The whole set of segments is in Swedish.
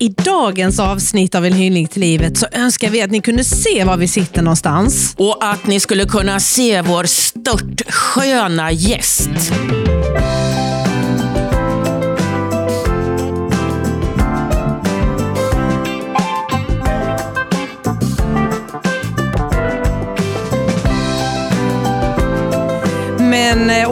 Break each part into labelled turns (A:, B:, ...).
A: I dagens avsnitt av En hyllning till livet så önskar vi att ni kunde se var vi sitter någonstans.
B: Och att ni skulle kunna se vår störtsköna gäst.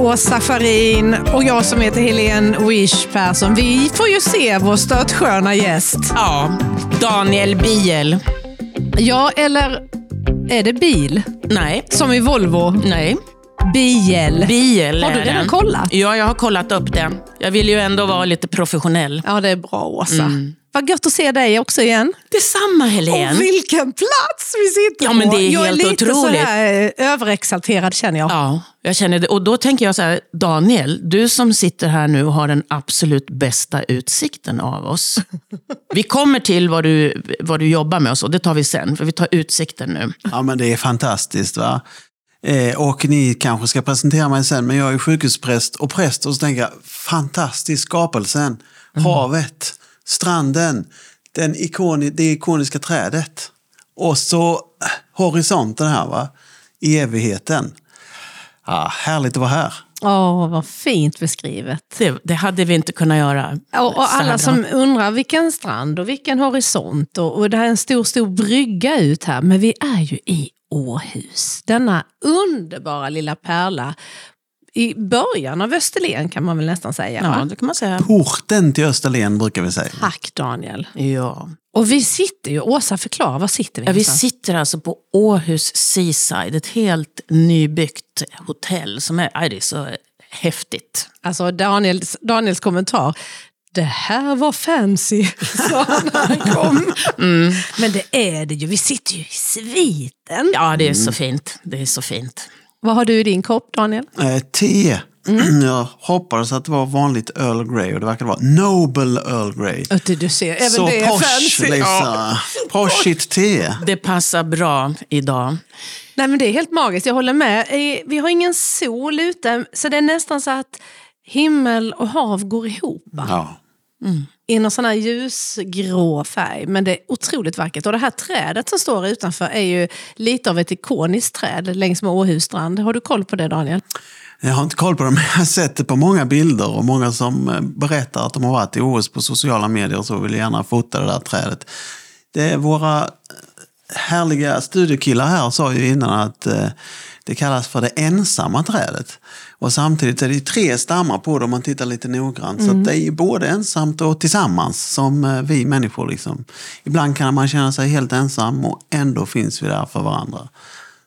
A: Åsa Farin och jag som heter Helene Wish Persson, vi får ju se vår störtsköna gäst.
B: Ja, Daniel Biel.
A: Ja, eller är det bil?
B: Nej,
A: Som i Volvo?
B: nej.
A: Biel.
B: Biel
A: Har du redan kollat?
B: Ja, jag har kollat upp det. Jag vill ju ändå vara lite professionell.
A: Ja, det är bra Åsa. Vad gött att se dig också igen.
B: Detsamma Helene.
A: Och vilken plats vi sitter
B: Ja,
A: på!
B: men det är
A: jag
B: helt
A: är lite
B: otroligt.
A: Så här, eh, överexalterad känner jag.
B: Ja, jag känner det. Och då tänker jag så här, Daniel, du som sitter här nu och har den absolut bästa utsikten av oss. Vi kommer till vad du, vad du jobbar med och så, det tar vi sen, för vi tar utsikten nu.
C: Ja, men det är fantastiskt. va? Eh, och ni kanske ska presentera mig sen, men jag är sjukhuspräst och präst och så tänker jag, fantastisk skapelsen, havet, stranden, den ikoni, det ikoniska trädet. Och så eh, horisonten här, va? evigheten. Ja, härligt att vara här.
A: Åh, vad fint beskrivet.
B: Det, det hade vi inte kunnat göra.
A: Och, och alla som undrar vilken strand och vilken horisont och, och det här är en stor, stor brygga ut här. Men vi är ju i Åhus, denna underbara lilla pärla i början av Österlen kan man väl nästan säga.
B: Ja,
A: va?
B: det kan man säga.
C: Porten till Österlen brukar vi säga.
A: Tack Daniel.
B: Ja.
A: Och vi sitter ju, Åsa förklara, var sitter vi
B: Ja, vi sitter alltså på Åhus Seaside, ett helt nybyggt hotell som är, aj, det är så häftigt.
A: Alltså Daniels, Daniels kommentar. Det här var fancy, sa han när han kom.
B: Mm.
A: Men det är det ju, vi sitter ju i sviten.
B: Ja, det är så fint. Det är så fint.
A: Vad har du i din kopp Daniel?
C: Eh, te. Jag hoppades att det var vanligt Earl Grey och det verkar vara Noble Earl Grey.
A: Ötte, Du ser, även
C: Så
A: det är
C: posh,
A: fancy.
C: Lisa. Poshigt te.
B: Det passar bra idag.
A: Nej men det är helt magiskt, jag håller med. Vi har ingen sol ute, så det är nästan så att himmel och hav går ihop. va?
C: Mm.
A: I någon sån här ljusgrå färg. Men det är otroligt vackert. Och det här trädet som står utanför är ju lite av ett ikoniskt träd längs med Åhus strand. Har du koll på det Daniel?
C: Jag har inte koll på det, men jag har sett det på många bilder och många som eh, berättar att de har varit i OS på sociala medier och så vill gärna fota det där trädet. Det är våra eh, härliga studiekillar här sa ju innan att eh, det kallas för det ensamma trädet. Och samtidigt är det tre stammar på det om man tittar lite noggrant. Så att det är både ensamt och tillsammans som eh, vi människor. Liksom. Ibland kan man känna sig helt ensam och ändå finns vi där för varandra.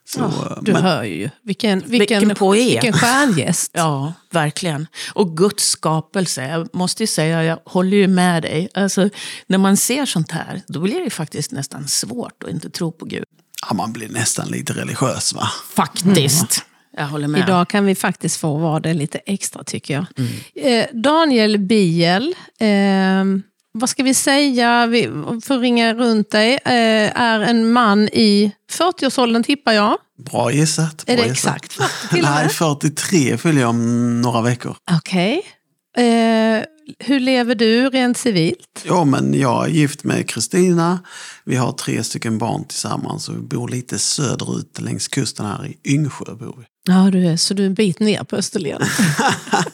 C: Så, eh,
A: Du
C: men-
A: hör ju. Vilken, vilken,
B: Vilken poet.
A: Vilken stjärngäst.
B: Ja, verkligen. Och Guds skapelse. Jag måste ju säga, jag håller ju med dig. Alltså, när man ser sånt här, då blir det faktiskt nästan svårt att inte tro på Gud.
C: Ja, man blir nästan lite religiös va?
B: Faktiskt. Jag håller med.
A: Idag kan vi faktiskt få vara det lite extra tycker jag.
B: Mm.
A: Eh, Daniel Biel, eh, vad ska vi säga, vi får ringa runt dig, eh, är en man i 40-årsåldern tippar jag.
C: Bra gissat.
A: Är
C: bra
A: det
C: gissat.
A: exakt 40 till och
C: Nej,
A: med?
C: 43 fyller jag om några veckor.
A: Okej. Eh, hur lever du rent civilt?
C: Ja, men jag är gift med Kristina. Vi har tre stycken barn tillsammans och vi bor lite söderut längs kusten här i Yngsjö. Bor vi.
A: Ja, du är, så du är en bit ner på Österlen.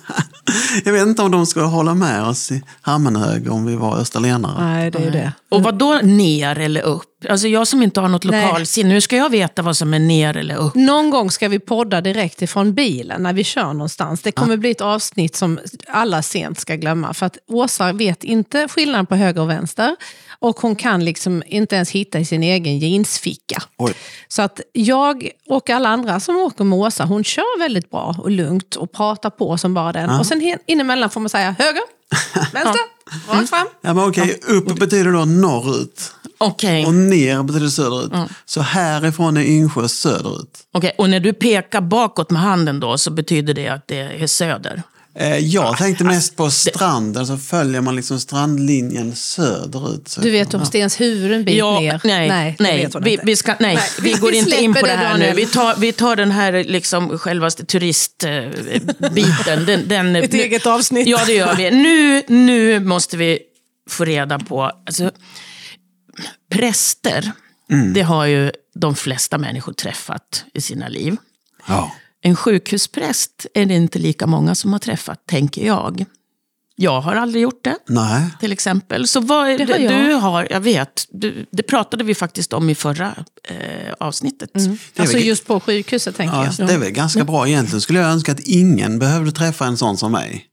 C: Jag vet inte om de skulle hålla med oss i Hammenhög om vi var österlenare.
A: Nej, det är det.
B: Och vad då ner eller upp? Alltså jag som inte har något lokalsinne, hur ska jag veta vad som är ner eller upp?
A: Någon gång ska vi podda direkt ifrån bilen när vi kör någonstans. Det kommer bli ett avsnitt som alla sent ska glömma. För att Åsa vet inte skillnaden på höger och vänster. Och hon kan liksom inte ens hitta i sin egen jeansficka.
C: Oj.
A: Så att jag och alla andra som åker med Åsa, hon kör väldigt bra och lugnt och pratar på som bara den. Och sen inemellan får man säga höger, vänster, rakt fram.
C: Ja, men okej, upp betyder då norrut
B: Okej,
C: och ner betyder söderut. Så härifrån är Yngsjö söderut.
B: Okej, och när du pekar bakåt med handen då så betyder det att det är söder?
C: Eh, Jag tänkte mest på stranden, så följer man liksom strandlinjen söderut. Så
A: Du vet om Stenshuvud en bit
B: Ja,
A: ner?
B: nej,
A: nej,
B: nej, vi, vi, ska, nej,
A: Nej,
B: vi
A: vi
B: går inte in på det här nu. Vi tar, vi tar den här liksom, självaste turistbiten. Den, den,
A: Ett eget avsnitt.
B: Ja, det gör vi. Nu, nu måste vi få reda på, alltså, präster,
C: Mm.
B: det har ju de flesta människor träffat i sina liv.
C: Ja.
B: En sjukhuspräst är det inte lika många som har träffat, tänker jag. Jag har aldrig gjort det,
C: Nej.
B: till exempel. Så vad är
A: Det
B: det,
A: har jag.
B: du har, jag vet, du, det pratade vi faktiskt om i förra eh, avsnittet.
C: Är
A: Alltså
C: väl-
A: just på sjukhuset tänker
C: Ja,
A: jag.
C: det är väl ganska bra. Egentligen skulle jag önska att ingen behövde träffa en sån som mig.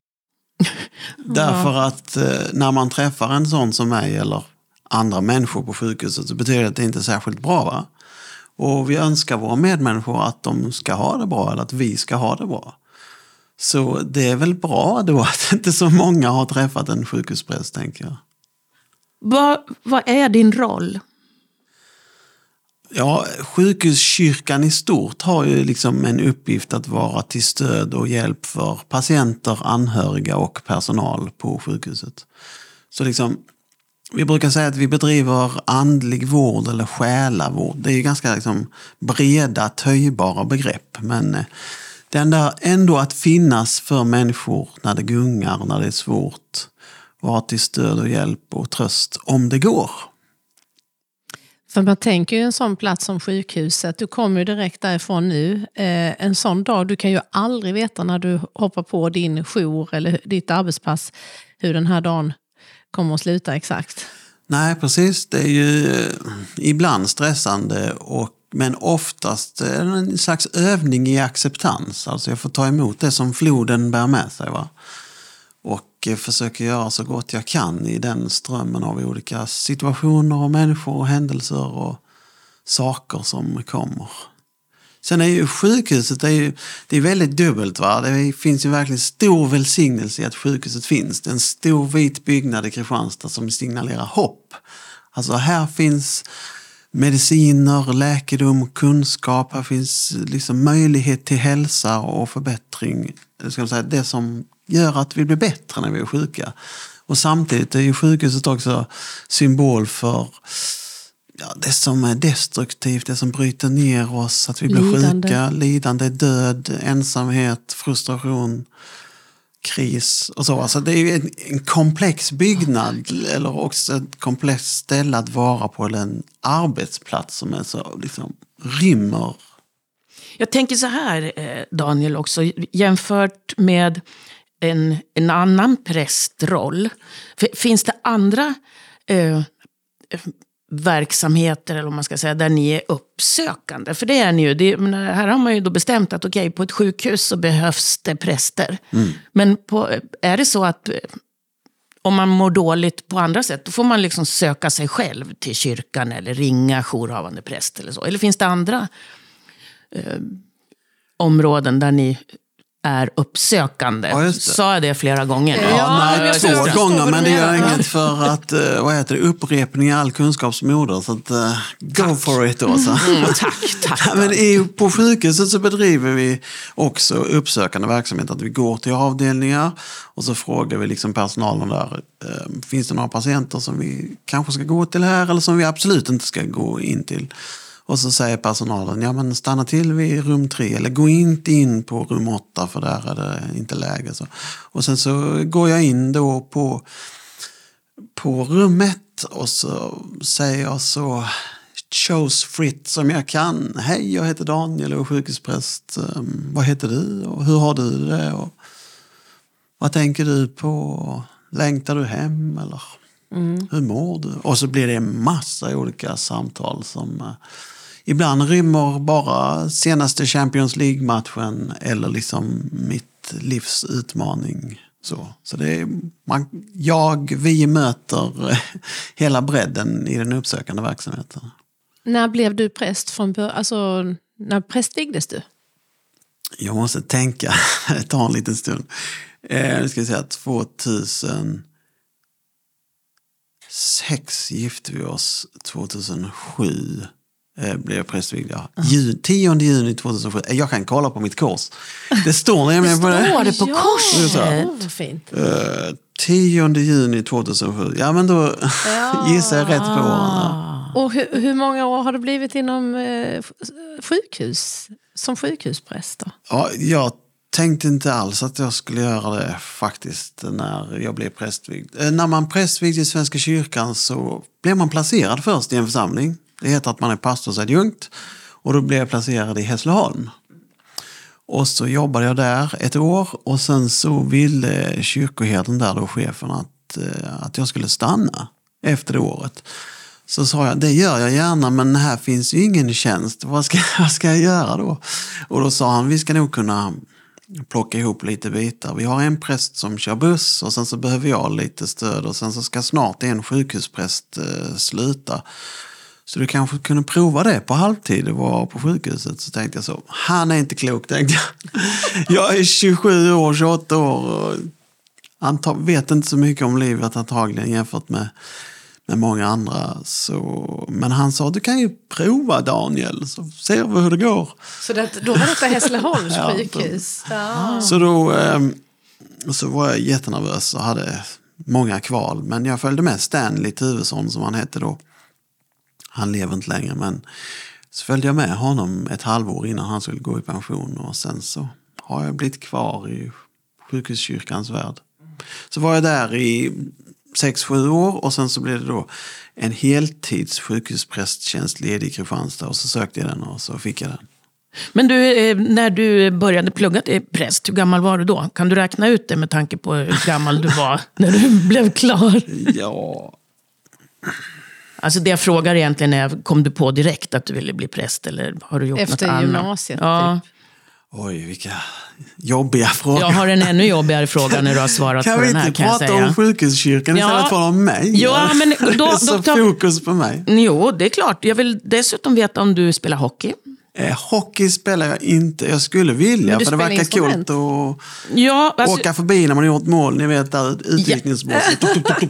C: Därför att eh, när man träffar en sån som mig eller andra människor på sjukhuset så betyder det att det inte är särskilt bra. Va? Och vi önskar våra medmänniskor att de ska ha det bra eller att vi ska ha det bra. Så det är väl bra då att inte så många har träffat en sjukhuspräst, tänker jag.
B: Vad, vad är din roll?
C: Ja, sjukhuskyrkan i stort har ju liksom en uppgift att vara till stöd och hjälp för patienter, anhöriga och personal på sjukhuset. Så liksom, vi brukar säga att vi bedriver andlig vård eller själavård. Det är ju ganska liksom breda, töjbara begrepp. Men eh, det enda ändå att finnas för människor när det gungar, när det är svårt. Vara till stöd och hjälp och tröst om det går.
A: För man tänker ju en sån plats som sjukhuset, du kommer ju direkt därifrån nu. Eh, en sån dag, du kan ju aldrig veta när du hoppar på din jour eller ditt arbetspass hur den här dagen kommer att sluta exakt.
C: Nej, precis. Det är ju eh, ibland stressande och, men oftast är det en slags övning i acceptans. Alltså jag får ta emot det som floden bär med sig. Va? Och eh, försöker göra så gott jag kan i den strömmen av olika situationer och människor och händelser och saker som kommer. Sen är ju sjukhuset det är ju, det är väldigt dubbelt. Va? Det finns ju verkligen stor välsignelse i att sjukhuset finns. Det är en stor vit byggnad i Kristianstad som signalerar hopp. Alltså här finns mediciner, läkedom, kunskap. Här finns liksom möjlighet till hälsa och förbättring. Ska man säga, det som gör att vi blir bättre när vi är sjuka. Och samtidigt är ju sjukhuset också symbol för ja, det som är destruktivt, det som bryter ner oss, att vi blir
A: Lidande.
C: sjuka, lidande, död, ensamhet, frustration, kris och så. Alltså det är ju en, en komplex byggnad eller också ett komplext ställe att vara på eller en arbetsplats som är så liksom rymmer.
B: Jag tänker så här, eh, Daniel, också jämfört med en, en annan prästroll. Finns det andra eh, verksamheter, eller vad man ska säga, där ni är uppsökande? För det är ni ju. Det, här har man ju då bestämt att okej, på ett sjukhus så behövs det präster. Men på, är det så att eh, om man mår dåligt på andra sätt, då får man liksom söka sig själv till kyrkan eller ringa jourhavande präst eller så? Eller finns det andra områden där ni är uppsökande.
C: Ja, det.
B: Sa jag det flera gånger?
C: Ja,
A: Ja,
C: nej,
A: jag
C: två
A: vad
C: gånger, men det gör inget för att, eh, vad heter det, upprepning är all kunskaps moder. Så att, eh, go for it då. Så.
B: Mm, tack, tack.
C: Ja, Men i, på sjukhuset så bedriver vi också uppsökande verksamhet. Att vi går till avdelningar och så frågar vi liksom personalen där. Eh, finns det några patienter som vi kanske ska gå till här eller som vi absolut inte ska gå in till? Och så säger personalen, ja men stanna till vid rum tre eller gå inte in på rum åtta för där är det inte läge. Så. Och sen så går jag in då på, på rummet och så säger jag så chose fritt som jag kan. Hej, jag heter Daniel och är sjukhuspräst. Um, vad heter du och hur har du det? Och vad tänker du på? Längtar du hem eller hur mår du? Och så blir det en massa olika samtal som eh, ibland rymmer bara senaste Champions League-matchen eller liksom mitt livs utmaning. Så, så det är, man, jag, vi möter hela bredden i den uppsökande verksamheten.
A: När blev du präst från? Alltså, när prästvigdes du?
C: Jag måste tänka, det tar en liten stund. Eh, nu ska vi säga 2006 gifte vi oss, 2007 eh, blev jag prästvigd. Ja. Ju, 10 juni 2007. Eh, Jag kan kolla på mitt kors. Det står nämligen på det.
B: Står det på korset?
A: Oh, vad fint.
C: Eh, 10 juni 2007. Ja, men då gissar jag rätt på åren.
A: Och hur, hur många år har du blivit inom eh, sjukhus, som sjukhuspräst? Då?
C: Ja, jag tänkte inte alls att jag skulle göra det faktiskt när jag blev prästvigd. Eh, När man prästvigd i Svenska kyrkan så blev man placerad först i en församling. Det heter att man är pastorsadjunkt och då blev jag placerad i Hässleholm. Och så jobbade jag där ett år och sen så ville kyrkoherden där då, chefen, att, eh, att jag skulle stanna efter det året. Så sa jag, det gör jag gärna men här finns ju ingen tjänst. Vad ska, vad ska jag göra då? Och då sa han, vi ska nog kunna plocka ihop lite bitar. Vi har en präst som kör buss och sen så behöver jag lite stöd och sen så ska snart en sjukhuspräst eh, sluta. Så du kanske kunde prova det på halvtid och vara på sjukhuset. Så tänkte jag så, han är inte klok tänkte jag. Jag är 27 år, 28 år och antag- vet inte så mycket om livet antagligen jämfört med, med många andra. Så, men han sa, du kan ju prova Daniel så ser vi hur det går.
A: Så det, då var detta Hässleholms
C: Ja,
A: sjukhus? Ja.
C: Så då ehm, så var jag jättenervös och hade många kval. Men jag följde med Stanley Tuvesson som han hette då. Han lever inte längre men så följde jag med honom ett halvår innan han skulle gå i pension. Och sen så har jag blivit kvar i sjukhuskyrkans värld. Så var jag där i sex sju år och sen så blev det då en heltids sjukhusprästtjänst ledig i Kristianstad och så sökte jag den och så fick jag den.
B: Men du, eh, när du började plugga till präst, hur gammal var du då? Kan du räkna ut det med tanke på hur gammal du var när du blev klar?
C: Ja,
B: Alltså det jag frågar egentligen är, kom du på direkt att du ville bli präst eller har du gjort
A: Efter
B: något annat?
A: gymnasiet,
B: Ja.
A: typ.
C: oj vilka jobbiga frågor.
B: Jag har en ännu jobbigare fråga när du har svarat
C: Kan
B: på
C: vi
B: den här
C: inte
B: kan jag
C: prata
B: säga.
C: om sjukhuskyrkan
B: Ja.
C: istället för om mig?
B: Ja, men då-
C: det är så
B: då tar-
C: fokus på mig.
B: Jo, det är klart. Jag vill dessutom veta om du spelar hockey.
C: Eh, hockey spelar jag inte. Jag skulle vilja, för det verkar coolt att
B: Ja, alltså,
C: åka förbi när man gjort mål. Ni vet där.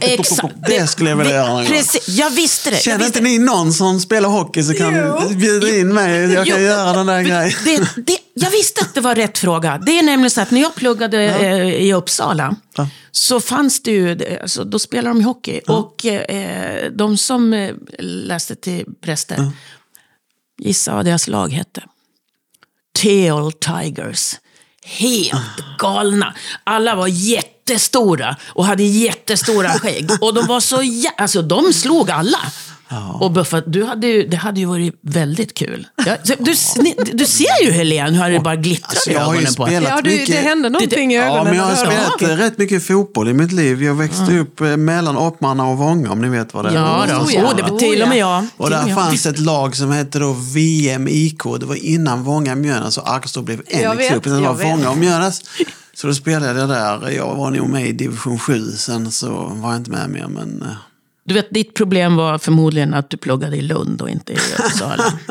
B: Exakt.
C: Det skulle jag vilja
B: Vi-
C: göra.
B: Precis, jag visste det.
C: Känner inte ni någon som spelar hockey så kan
A: Jo.
C: bjuda in mig. Jag kan
B: Jo.
C: göra den där grejen.
B: Det, det, jag visste att det var rätt fråga. Det är nämligen så att när jag pluggade eh, i Uppsala
C: Ja.
B: så fanns det ju, alltså, då spelade de hockey. Och eh, de som eh, läste till präster, gissa vad deras lag hette? Teal Tigers. Helt galna. Alla var jättestora och hade jättestora skägg. Och de var så jä... Alltså de slog alla. Och Buffa, du hade ju, det hade ju varit väldigt kul. Ja, så du, du ser ju Helene hur det bara glittrar
C: Alltså,
B: i
C: jag har ju
B: ögonen på
C: spelat
A: Ja, du,
C: mycket.
A: det hände någonting i ögonen.
C: Ja, men jag har spelat
A: det.
C: eh, rätt mycket fotboll i mitt liv. Jag växte upp eh, mellan Oppmarna och Vånga om ni vet vad det är.
B: Ja, då.
A: Oh, ja.
B: Oh, det, till och med jag.
C: Och där
B: jag.
C: fanns ett lag som hette då VMIK. Det var innan Vånga Mjölnäs och Arkestad blev en
A: Jag
C: klubben. Det var
A: jag.
C: Vånga och Mjölnäs. Så då spelade jag där. Jag var nog med i division 7. Sen så var jag inte med mer. Men, eh,
B: Du vet, ditt problem var förmodligen att du pluggade i Lund och inte i Uppsala.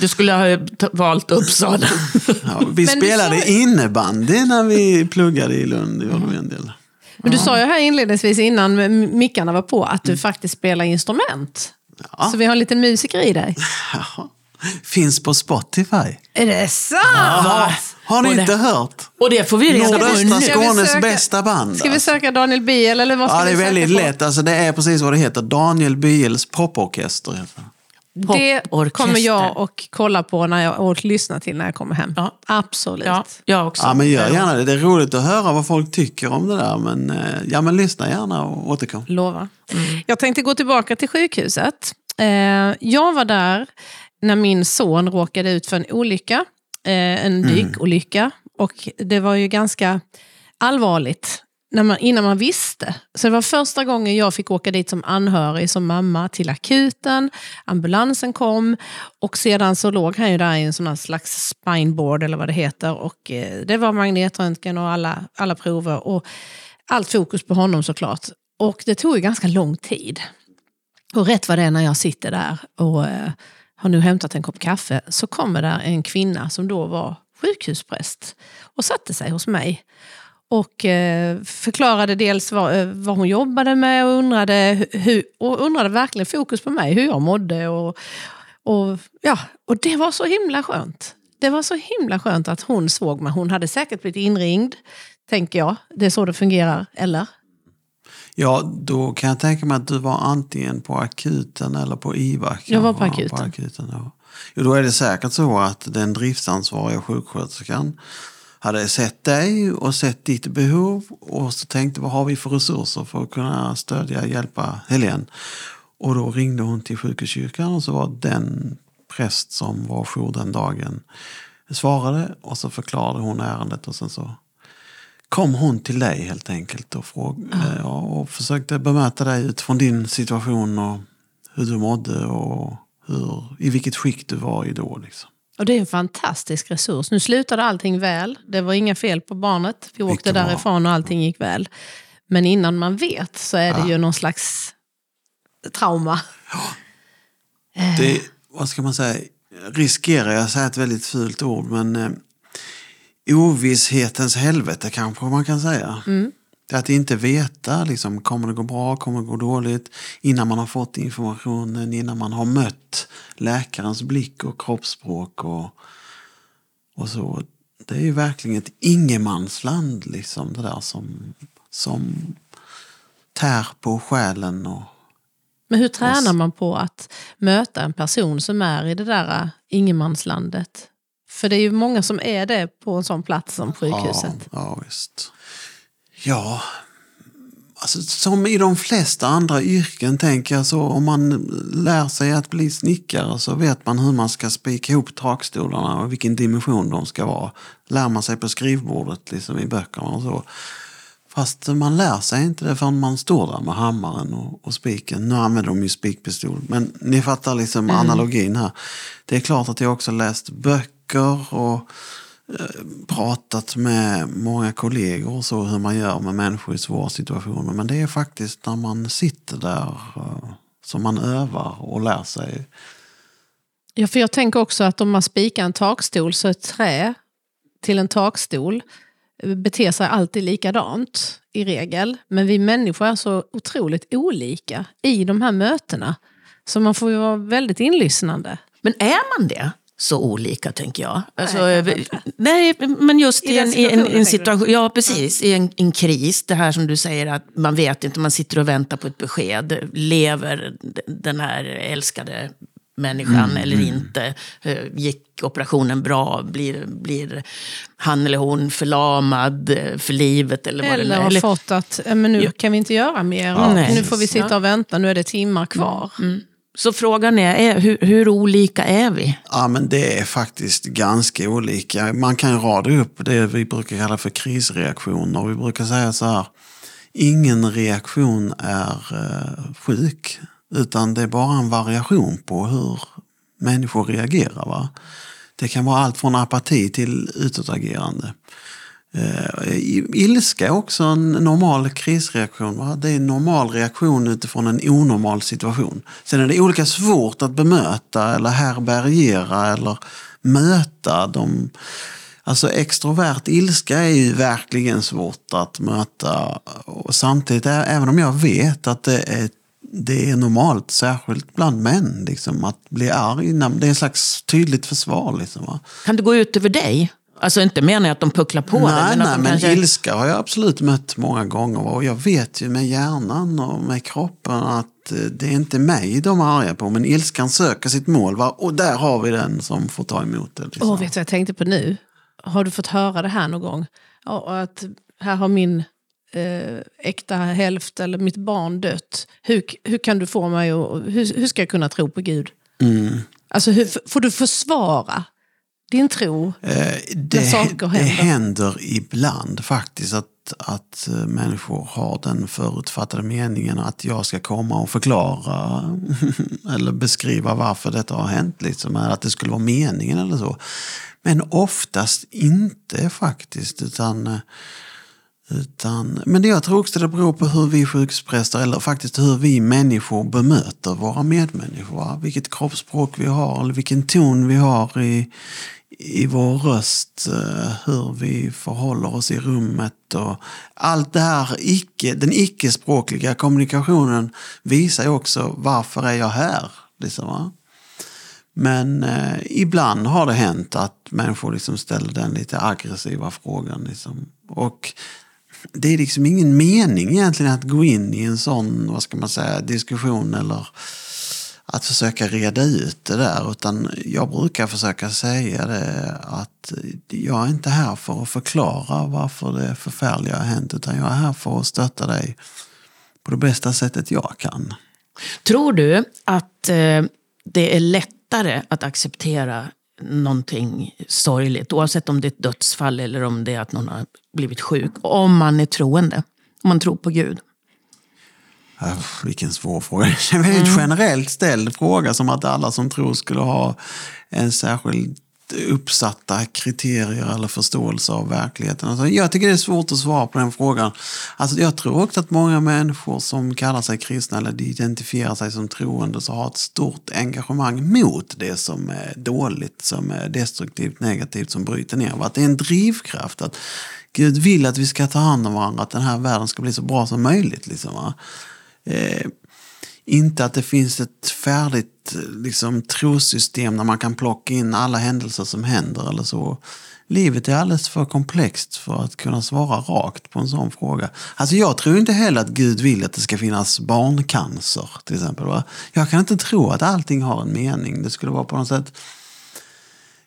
B: Du skulle ha valt Uppsala.
C: ja, vi
A: Men
C: spelade
A: sa-
C: innebandy när vi pluggade i Lund. Det gjorde vi en del.
A: Men du sa ju här inledningsvis innan mickarna var på att du faktiskt spelar instrument.
C: Ja.
A: Så vi har en liten musiker i dig.
C: Jaha. Finns på Spotify.
A: Är det sant?
B: Va?
C: Har ni
B: Och det-
C: inte hört?
B: Och det får vi reda på nu.
C: Skånes
A: söka-
C: bästa band.
A: Ska vi
C: alltså.
A: söka Daniel Biel eller vad ska
C: Ja, det är
A: vi söka
C: väldigt
A: på?
C: lätt. Alltså, det är precis vad det heter. Daniel Biels poporkester. det.
A: Det kommer jag och kolla på när jag, och lyssna till när jag kommer hem.
B: Ja.
A: Absolut.
B: Ja, jag också.
C: Ja, men gör gärna det. Det är roligt att höra vad folk tycker om det där. Men, eh, ja, men lyssna gärna och återkom.
A: Lovar. Jag tänkte gå tillbaka till sjukhuset. Eh, jag var där när min son råkade ut för en olycka. Eh, en dykolycka. Och det var ju ganska allvarligt när man, innan man visste. Så det var första gången jag fick åka dit som anhörig, som mamma, till akuten. Ambulansen kom och sedan så låg han ju där i en sån slags spineboard eller vad det heter. Och eh, det var magnetröntgen och alla, alla prover. Och allt fokus på honom såklart. Och det tog ju ganska lång tid. Och rätt vad det är när jag sitter där och eh, har nu hämtat en kopp kaffe så kommer där en kvinna som då var sjukhuspräst och satte sig hos mig. Och eh, förklarade dels vad, eh, vad hon jobbade med och undrade, hur, och undrade verkligen fokus på mig, hur jag mådde. Och, och, ja, och det var så himla skönt. Det var så himla skönt att hon såg mig. Hon hade säkert blivit inringd, tänker jag. Det är så det fungerar, eller?
C: Ja, då kan jag tänka mig att du var antingen på akuten eller på IVA.
A: Jag var på akuten.
C: akuten ja. jo, då är det säkert så att den driftsansvariga sjuksköterskan hade sett dig och sett ditt behov och så tänkte vad har vi för resurser för att kunna stödja och hjälpa Helene. Och då ringde hon till sjukhuskyrkan och så var den präst som var jour den dagen svarade och så förklarade hon ärendet och sen så kom hon till dig helt enkelt och, fråg, ja. och försökte bemöta dig utifrån din situation och hur du mådde och hur, i vilket skick du var i då. Liksom.
A: Och det är en fantastisk resurs. Nu slutade allting väl. Det var inga fel på barnet. Vi åkte därifrån och allting gick väl. Men innan man vet så är det ja. ju någon slags trauma. Ja.
C: Det, vad ska man säga, riskerar jag att säga ett väldigt fult ord, men eh, ovisshetens helvete kanske man kan säga. Mm. Att inte veta, liksom, kommer det gå bra, kommer det gå dåligt? Innan man har fått informationen, innan man har mött läkarens blick och kroppsspråk och, och så. Det är ju verkligen ett ingenmansland, liksom, det där som, som tär på själen. Och,
A: Men hur tränar man på att möta en person som är i det där ingenmanslandet? För det är ju många som är det på en sån plats som sjukhuset.
C: Ja, ja visst. Ja, alltså, som i de flesta andra yrken tänker jag så. Om man lär sig att bli snickare så vet man hur man ska spika ihop takstolarna och vilken dimension de ska vara. Lär man sig på skrivbordet liksom i böckerna och så. Fast man lär sig inte det förrän man står där med hammaren och, och spiken. Nu använder de ju spikpistol. Men ni fattar liksom mm. analogin här. Det är klart att jag också läst böcker och Eh, pratat med många kollegor och så hur man gör med människor i svåra situationer. Men det är faktiskt när man sitter där eh, som man övar och lär sig.
A: Ja, för jag tänker också att om man spikar en takstol så ett trä till en takstol eh, beter sig alltid likadant i regel. Men vi människor är så otroligt olika i de här mötena. Så man får ju vara väldigt inlyssnande.
B: Men är man det? Så olika, tänker jag. Alltså, nej, nej, men just i, en, i en, en, situation, ja precis, i en, en, kris, det här som du säger att man vet inte, man sitter och väntar på ett besked. Lever den här älskade människan mm, eller mm. inte? Eh, gick operationen bra? Blir, blir han eller hon förlamad eh, för livet? Eller, vad
A: eller har fått att, men nu kan vi inte göra mer. Ja, nu får vi sitta och vänta, nu är det timmar kvar. Mm.
B: Så frågan är, är hur, hur, olika är vi?
C: Ja, men det är faktiskt ganska olika. Man kan rada upp det vi brukar kalla för krisreaktioner. Vi brukar säga så här, ingen reaktion är eh, sjuk, utan det är bara en variation på hur människor reagerar. Va? Det kan vara allt från apati till utåtagerande. Eh, ilska är också en normal krisreaktion. Va? Det är en normal reaktion utifrån en onormal situation. Sen är det olika svårt att bemöta eller härbärgera eller möta de Alltså extrovert ilska är ju verkligen svårt att möta. Och samtidigt, även om jag vet att det är, det är normalt, särskilt bland män, liksom, att bli arg. Det är en slags tydligt försvar. Liksom,
B: Kan det gå ut över dig? Alltså inte menar jag att de pucklar på
C: nej,
B: det.
C: Men, nej, de men kanske... ilska har jag absolut mött många gånger. Och jag vet ju med hjärnan och med kroppen att eh, det är inte mig de är arga på. Men ilskan söker sitt mål. Va? Och där har vi den som får ta emot det.
A: Liksom. Oh, vet du vad jag tänkte på nu? Har du fått höra det här någon gång? Ja, att här har min eh, äkta hälft eller mitt barn dött. Hur, hur kan du få mig att... Hur, hur ska jag kunna tro på Gud?
C: Mm.
A: Alltså, hur, får du försvara din tro eh,
C: det, när saker händer? Det händer ibland faktiskt att, att eh, människor har den förutfattade meningen att jag ska komma och förklara eller beskriva varför detta har hänt. Liksom, att det skulle vara meningen eller så. Men oftast inte faktiskt. utan... Eh, utan, men jag tror också det beror på hur vi sjukhuspräster, eller faktiskt hur vi människor bemöter våra medmänniskor. Vilket kroppsspråk vi har, eller vilken ton vi har i, i vår röst, eh, hur vi förhåller oss i rummet och allt det här, icke, den icke-språkliga kommunikationen visar ju också varför är jag här? Liksom, Men eh, ibland har det hänt att människor liksom ställer den lite aggressiva frågan. Liksom. Och det är liksom ingen mening egentligen att gå in i en sån, vad ska man säga, diskussion eller att försöka reda ut det där. Utan jag brukar försöka säga det att jag är inte här för att förklara varför det förfärliga har hänt. Utan jag är här för att stötta dig på det bästa sättet jag kan.
B: Tror du att eh, det är lättare att acceptera någonting sorgligt, oavsett om det är ett dödsfall eller om det är att någon har blivit sjuk, om man är troende? Om man tror på Gud?
C: Uh, vilken svår fråga. Det är en väldigt mm. generellt ställd fråga, som att alla som tror skulle ha en särskild uppsatta kriterier eller förståelse av verkligheten. Alltså, jag tycker det är svårt att svara på den frågan. Alltså, jag tror också att många människor som kallar sig kristna eller identifierar sig som troende så har ett stort engagemang mot det som är dåligt, som är destruktivt, negativt, som bryter ner. Att det är en drivkraft. att Gud vill att vi ska ta hand om varandra, att den här världen ska bli så bra som möjligt. Liksom, eh, inte att det finns ett färdigt liksom, trosystem där man kan plocka in alla händelser som händer eller så. Livet är alldeles för komplext för att kunna svara rakt på en sån fråga. Alltså jag tror inte heller att Gud vill att det ska finnas barncancer till exempel. Va? Jag kan inte tro att allting har en mening. Det skulle vara på något sätt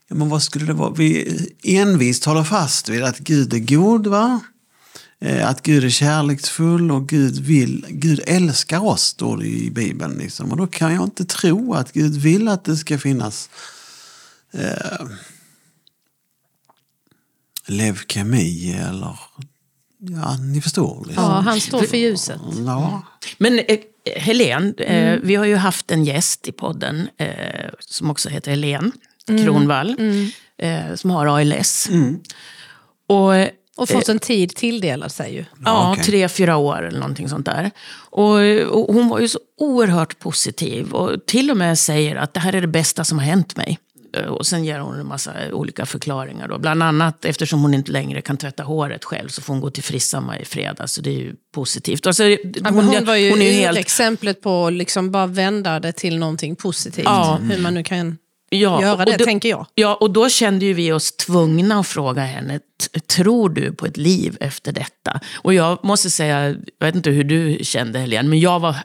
C: Ja, men vad skulle det vara? Vi envist håller fast vid att Gud är god. va? Eh, att Gud är kärleksfull och Gud vill, Gud älskar oss, står det i Bibeln. Liksom. Och då kan jag inte tro att Gud vill att det ska finnas eh, leukemi eller Ja, ni förstår.
A: Liksom. Ja, han står för ljuset.
C: Ja.
B: Men eh, Helen, eh, mm. vi har ju haft en gäst i podden eh, som också heter Helen mm. Kronvall, mm. Som har ALS.
C: Mm.
B: Och
A: och fått en tid tilldelad sig ju.
B: Ja, okay. tre, fyra år eller någonting sånt där. Och, och, hon var ju så oerhört positiv och till och med säger att det här är det bästa som har hänt mig. Eh, och sen ger hon en massa olika förklaringar. Då. Bland annat eftersom hon inte längre kan tvätta håret själv så får hon gå till frissamma i fredag. Så det är ju positivt. Alltså,
A: hon, ja, hon, var ju, hon är ju helt... exemplet på att liksom bara vända det till någonting positivt. Ja. Hur man nu kan ja, göra det,
B: då,
A: tänker jag.
B: Ja, och då kände ju vi oss tvungna att fråga henne, tror du på ett liv efter detta? Och jag måste säga, jag vet inte hur du kände Helene, men jag var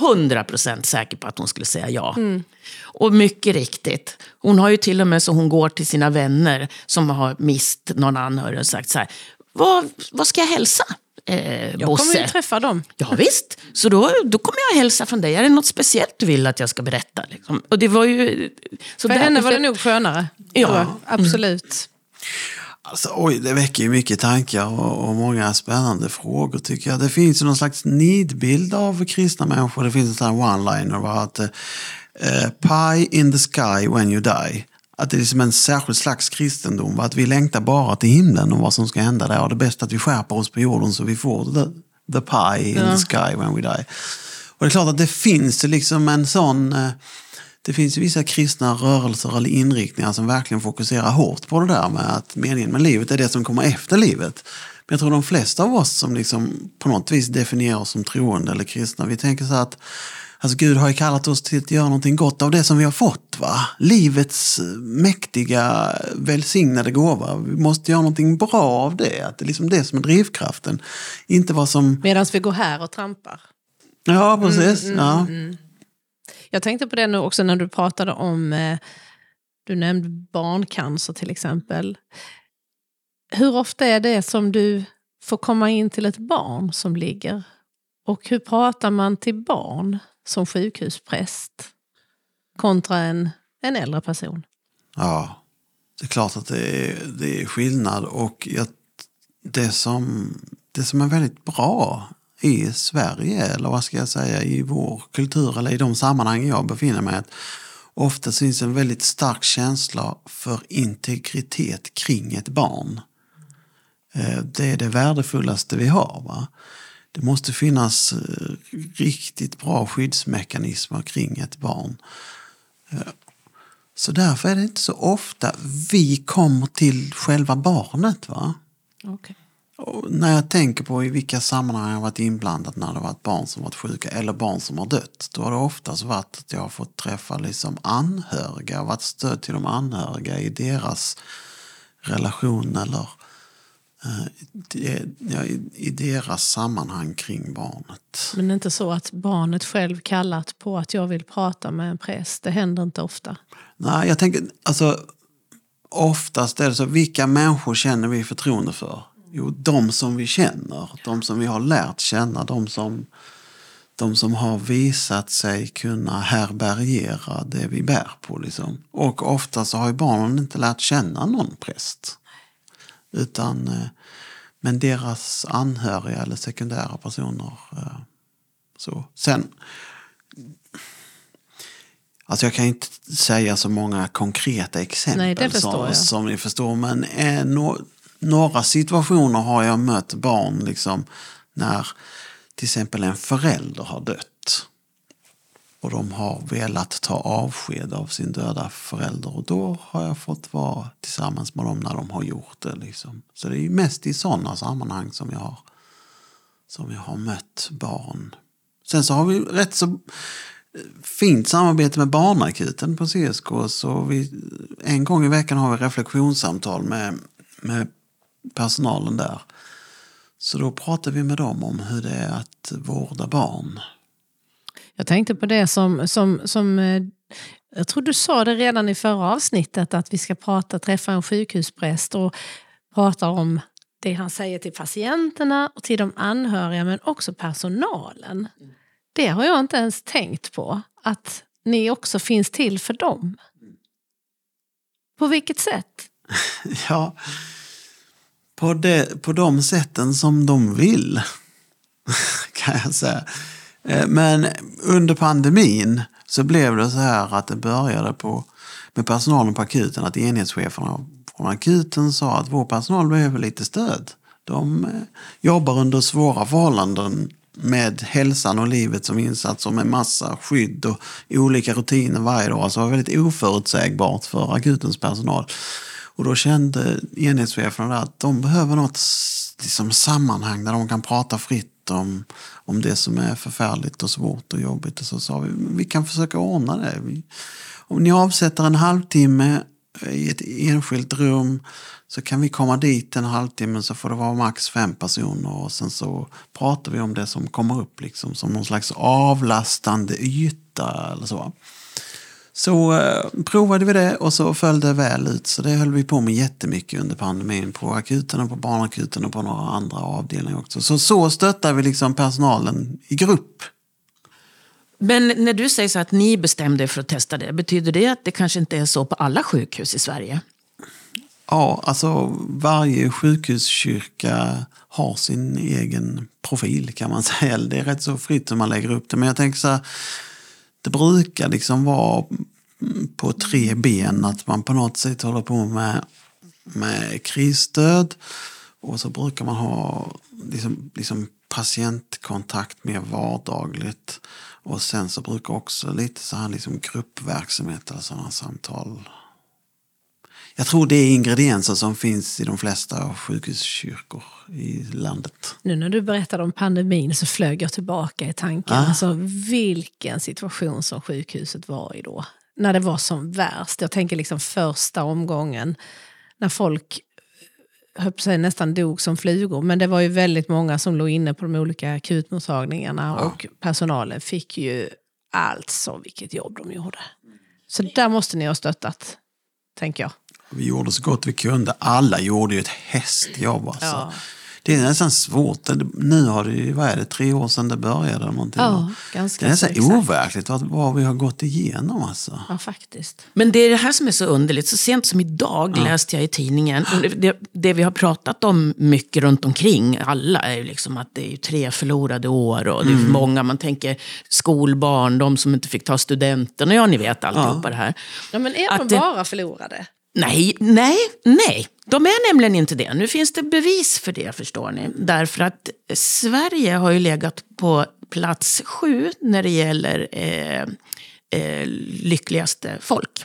B: hundra procent säker på att hon skulle säga ja.
A: Mm.
B: Och mycket riktigt, hon har ju till och med så hon går till sina vänner som har mist någon anhörig och sagt så här, vad, vad ska jag hälsa?
A: Eh, Jag kommer ju träffa dem.
B: Ja, visst. Så då, då kommer jag hälsa från dig. Är det något speciellt du vill att jag ska berätta? Liksom? Och det var ju...
A: Så För där, henne var det nog skönare.
B: Ja.
A: absolut. Mm.
C: Alltså, oj, det väcker ju mycket tankar och, och, många spännande frågor tycker jag. Det finns ju någon slags nidbild av kristna människor. Det finns en sån här one-liner. Att, uh, pie in the sky when you die att det är liksom en särskild slags kristendom. Att vi längtar bara till himlen och vad som ska hända där. Och det är bäst att vi skärper oss på jorden så vi får the, the pie in ja. the sky when we die. Och det är klart att det finns liksom en sån... Eh, det finns vissa kristna rörelser eller inriktningar som verkligen fokuserar hårt på det där med att meningen med livet är det som kommer efter livet. Men jag tror de flesta av oss som liksom på något vis definierar oss som troende eller kristna, vi tänker så att Alltså Gud har ju kallat oss till att göra någonting gott av det som vi har fått. Va? Livets mäktiga välsignade gåva. Vi måste göra någonting bra av det. Att det är liksom det som är drivkraften. Inte vad som...
A: Medan vi går här och trampar.
C: Ja, precis. Mm, mm, ja. Mm.
A: Jag tänkte på det nu också när du pratade om, eh, du nämnde barncancer till exempel. Hur ofta är det som du får komma in till ett barn som ligger? Och hur pratar man till barn? Som sjukhuspräst kontra en, en äldre person.
C: Ja, det är klart att det är, det är skillnad. Och jag, det, som, det som är väldigt bra i Sverige, eller vad ska jag säga, i vår kultur eller i de sammanhang jag befinner mig att ofta finns en väldigt stark känsla för integritet kring ett barn. Eh, det är det värdefullaste vi har. Va? Det måste finnas eh, riktigt bra skyddsmekanismer kring ett barn. Eh, så därför är det inte så ofta vi kommer till själva barnet. Va?
A: Okay.
C: Och när jag tänker på i vilka sammanhang jag varit inblandad när det varit barn som varit sjuka eller barn som har dött. Då har det oftast varit att jag har fått träffa liksom anhöriga, varit stöd till de anhöriga i deras relation eller i, i deras sammanhang kring barnet.
A: Men inte så att barnet själv kallat på att jag vill prata med en präst. Det händer inte ofta.
C: Nej, jag tänker, alltså oftast är det så, vilka människor känner vi förtroende för? Jo, de som vi känner, de som vi har lärt känna, de som, de som har visat sig kunna härbärgera det vi bär på. Liksom. Och ofta så har ju barnen inte lärt känna någon präst. Utan, eh, men deras anhöriga eller sekundära personer. eh, Så. Sen, Alltså jag kan inte säga så många konkreta exempel
A: Nej,
C: som, som ni förstår. Men eh, no, några situationer har jag mött barn liksom, när till exempel en förälder har dött. Och de har velat ta avsked av sin döda förälder. Och då har jag fått vara tillsammans med dem när de har gjort det. Liksom. Så det är ju mest i sådana sammanhang som jag har, som jag har mött barn. Sen så har vi rätt så eh, fint samarbete med barnakuten på CSK. Så vi, en gång i veckan har vi reflektionssamtal med, med personalen där. Så då pratar vi med dem om hur det är att vårda barn.
A: Jag tänkte på det som, som, som eh, jag tror du sa det redan i förra avsnittet att vi ska prata, träffa en sjukhuspräst och prata om det han säger till patienterna och till de anhöriga men också personalen. Det har jag inte ens tänkt på, att ni också finns till för dem. På vilket sätt?
C: Ja, på, det, på de sätten som de vill, kan jag säga. Eh, men under pandemin så blev det så här att det började på, med personalen på akuten, att enhetscheferna från akuten sa att vår personal behöver lite stöd. De eh, jobbar under svåra förhållanden med hälsan och livet som insats och med massa skydd och olika rutiner varje dag. Alltså det var väldigt oförutsägbart för akutens personal. Och då kände enhetscheferna att de behöver något liksom, sammanhang där de kan prata fritt om, om det som är förfärligt och svårt och jobbigt. Och så sa vi, vi kan försöka ordna det. Vi, om ni avsätter en halvtimme i ett enskilt rum så kan vi komma dit en halvtimme så får det vara max fem personer och sen så pratar vi om det som kommer upp liksom som någon slags avlastande yta eller så. Så eh, provade vi det och så föll det väl ut. Så det höll vi på med jättemycket under pandemin på akuten och på barnakuten och på några andra avdelningar också. Så så stöttar vi liksom personalen i grupp.
B: Men när du säger så att ni bestämde er för att testa det, betyder det att det kanske inte är så på alla sjukhus i Sverige?
C: Ja, alltså varje sjukhuskyrka har sin egen profil kan man säga. Det är rätt så fritt hur man lägger upp det. Men jag tänker så här, det brukar liksom vara på tre ben. Att man på något sätt håller på med, med krisstöd. Och så brukar man ha liksom, liksom patientkontakt mer vardagligt. Och sen så brukar också lite så här liksom gruppverksamhet eller sådana samtal jag tror det är ingredienser som finns i de flesta sjukhuskyrkor i landet.
A: Nu när du berättade om pandemin så flög jag tillbaka i tanken.
C: Ah.
A: Alltså, vilken situation som sjukhuset var i då. När det var som värst. Jag tänker liksom första omgången när folk höll säga, nästan dog som flugor. Men det var ju väldigt många som låg inne på de olika akutmottagningarna. Och personalen fick ju alltså vilket jobb de gjorde. Så där måste ni ha stöttat, tänker jag.
C: Vi gjorde så gott vi kunde. Alla gjorde ju ett hästjobb. Alltså.
A: Ja.
C: Det är nästan svårt. Nu har det ju, vad är det, tre år sedan det började. Någonting.
A: Ja, ganska
C: det är nästan
A: exakt.
C: overkligt vad, vad vi har gått igenom. Alltså.
A: Ja, faktiskt.
B: Men det är det här som är så underligt. Så sent som idag läste jag i tidningen, det, det vi har pratat om mycket runt omkring, alla, är ju liksom att det är tre förlorade år och det är för många, man tänker skolbarn, de som inte fick ta studenten, och ja, ni vet alltihopa det här.
A: Ja, men är
B: Att
A: de
B: det-
A: bara förlorade?
B: Nej, nej, nej. De är nämligen inte det. Nu finns det bevis för det, förstår ni. Därför att Sverige har ju legat på plats sju när det gäller eh, eh, lyckligaste folk.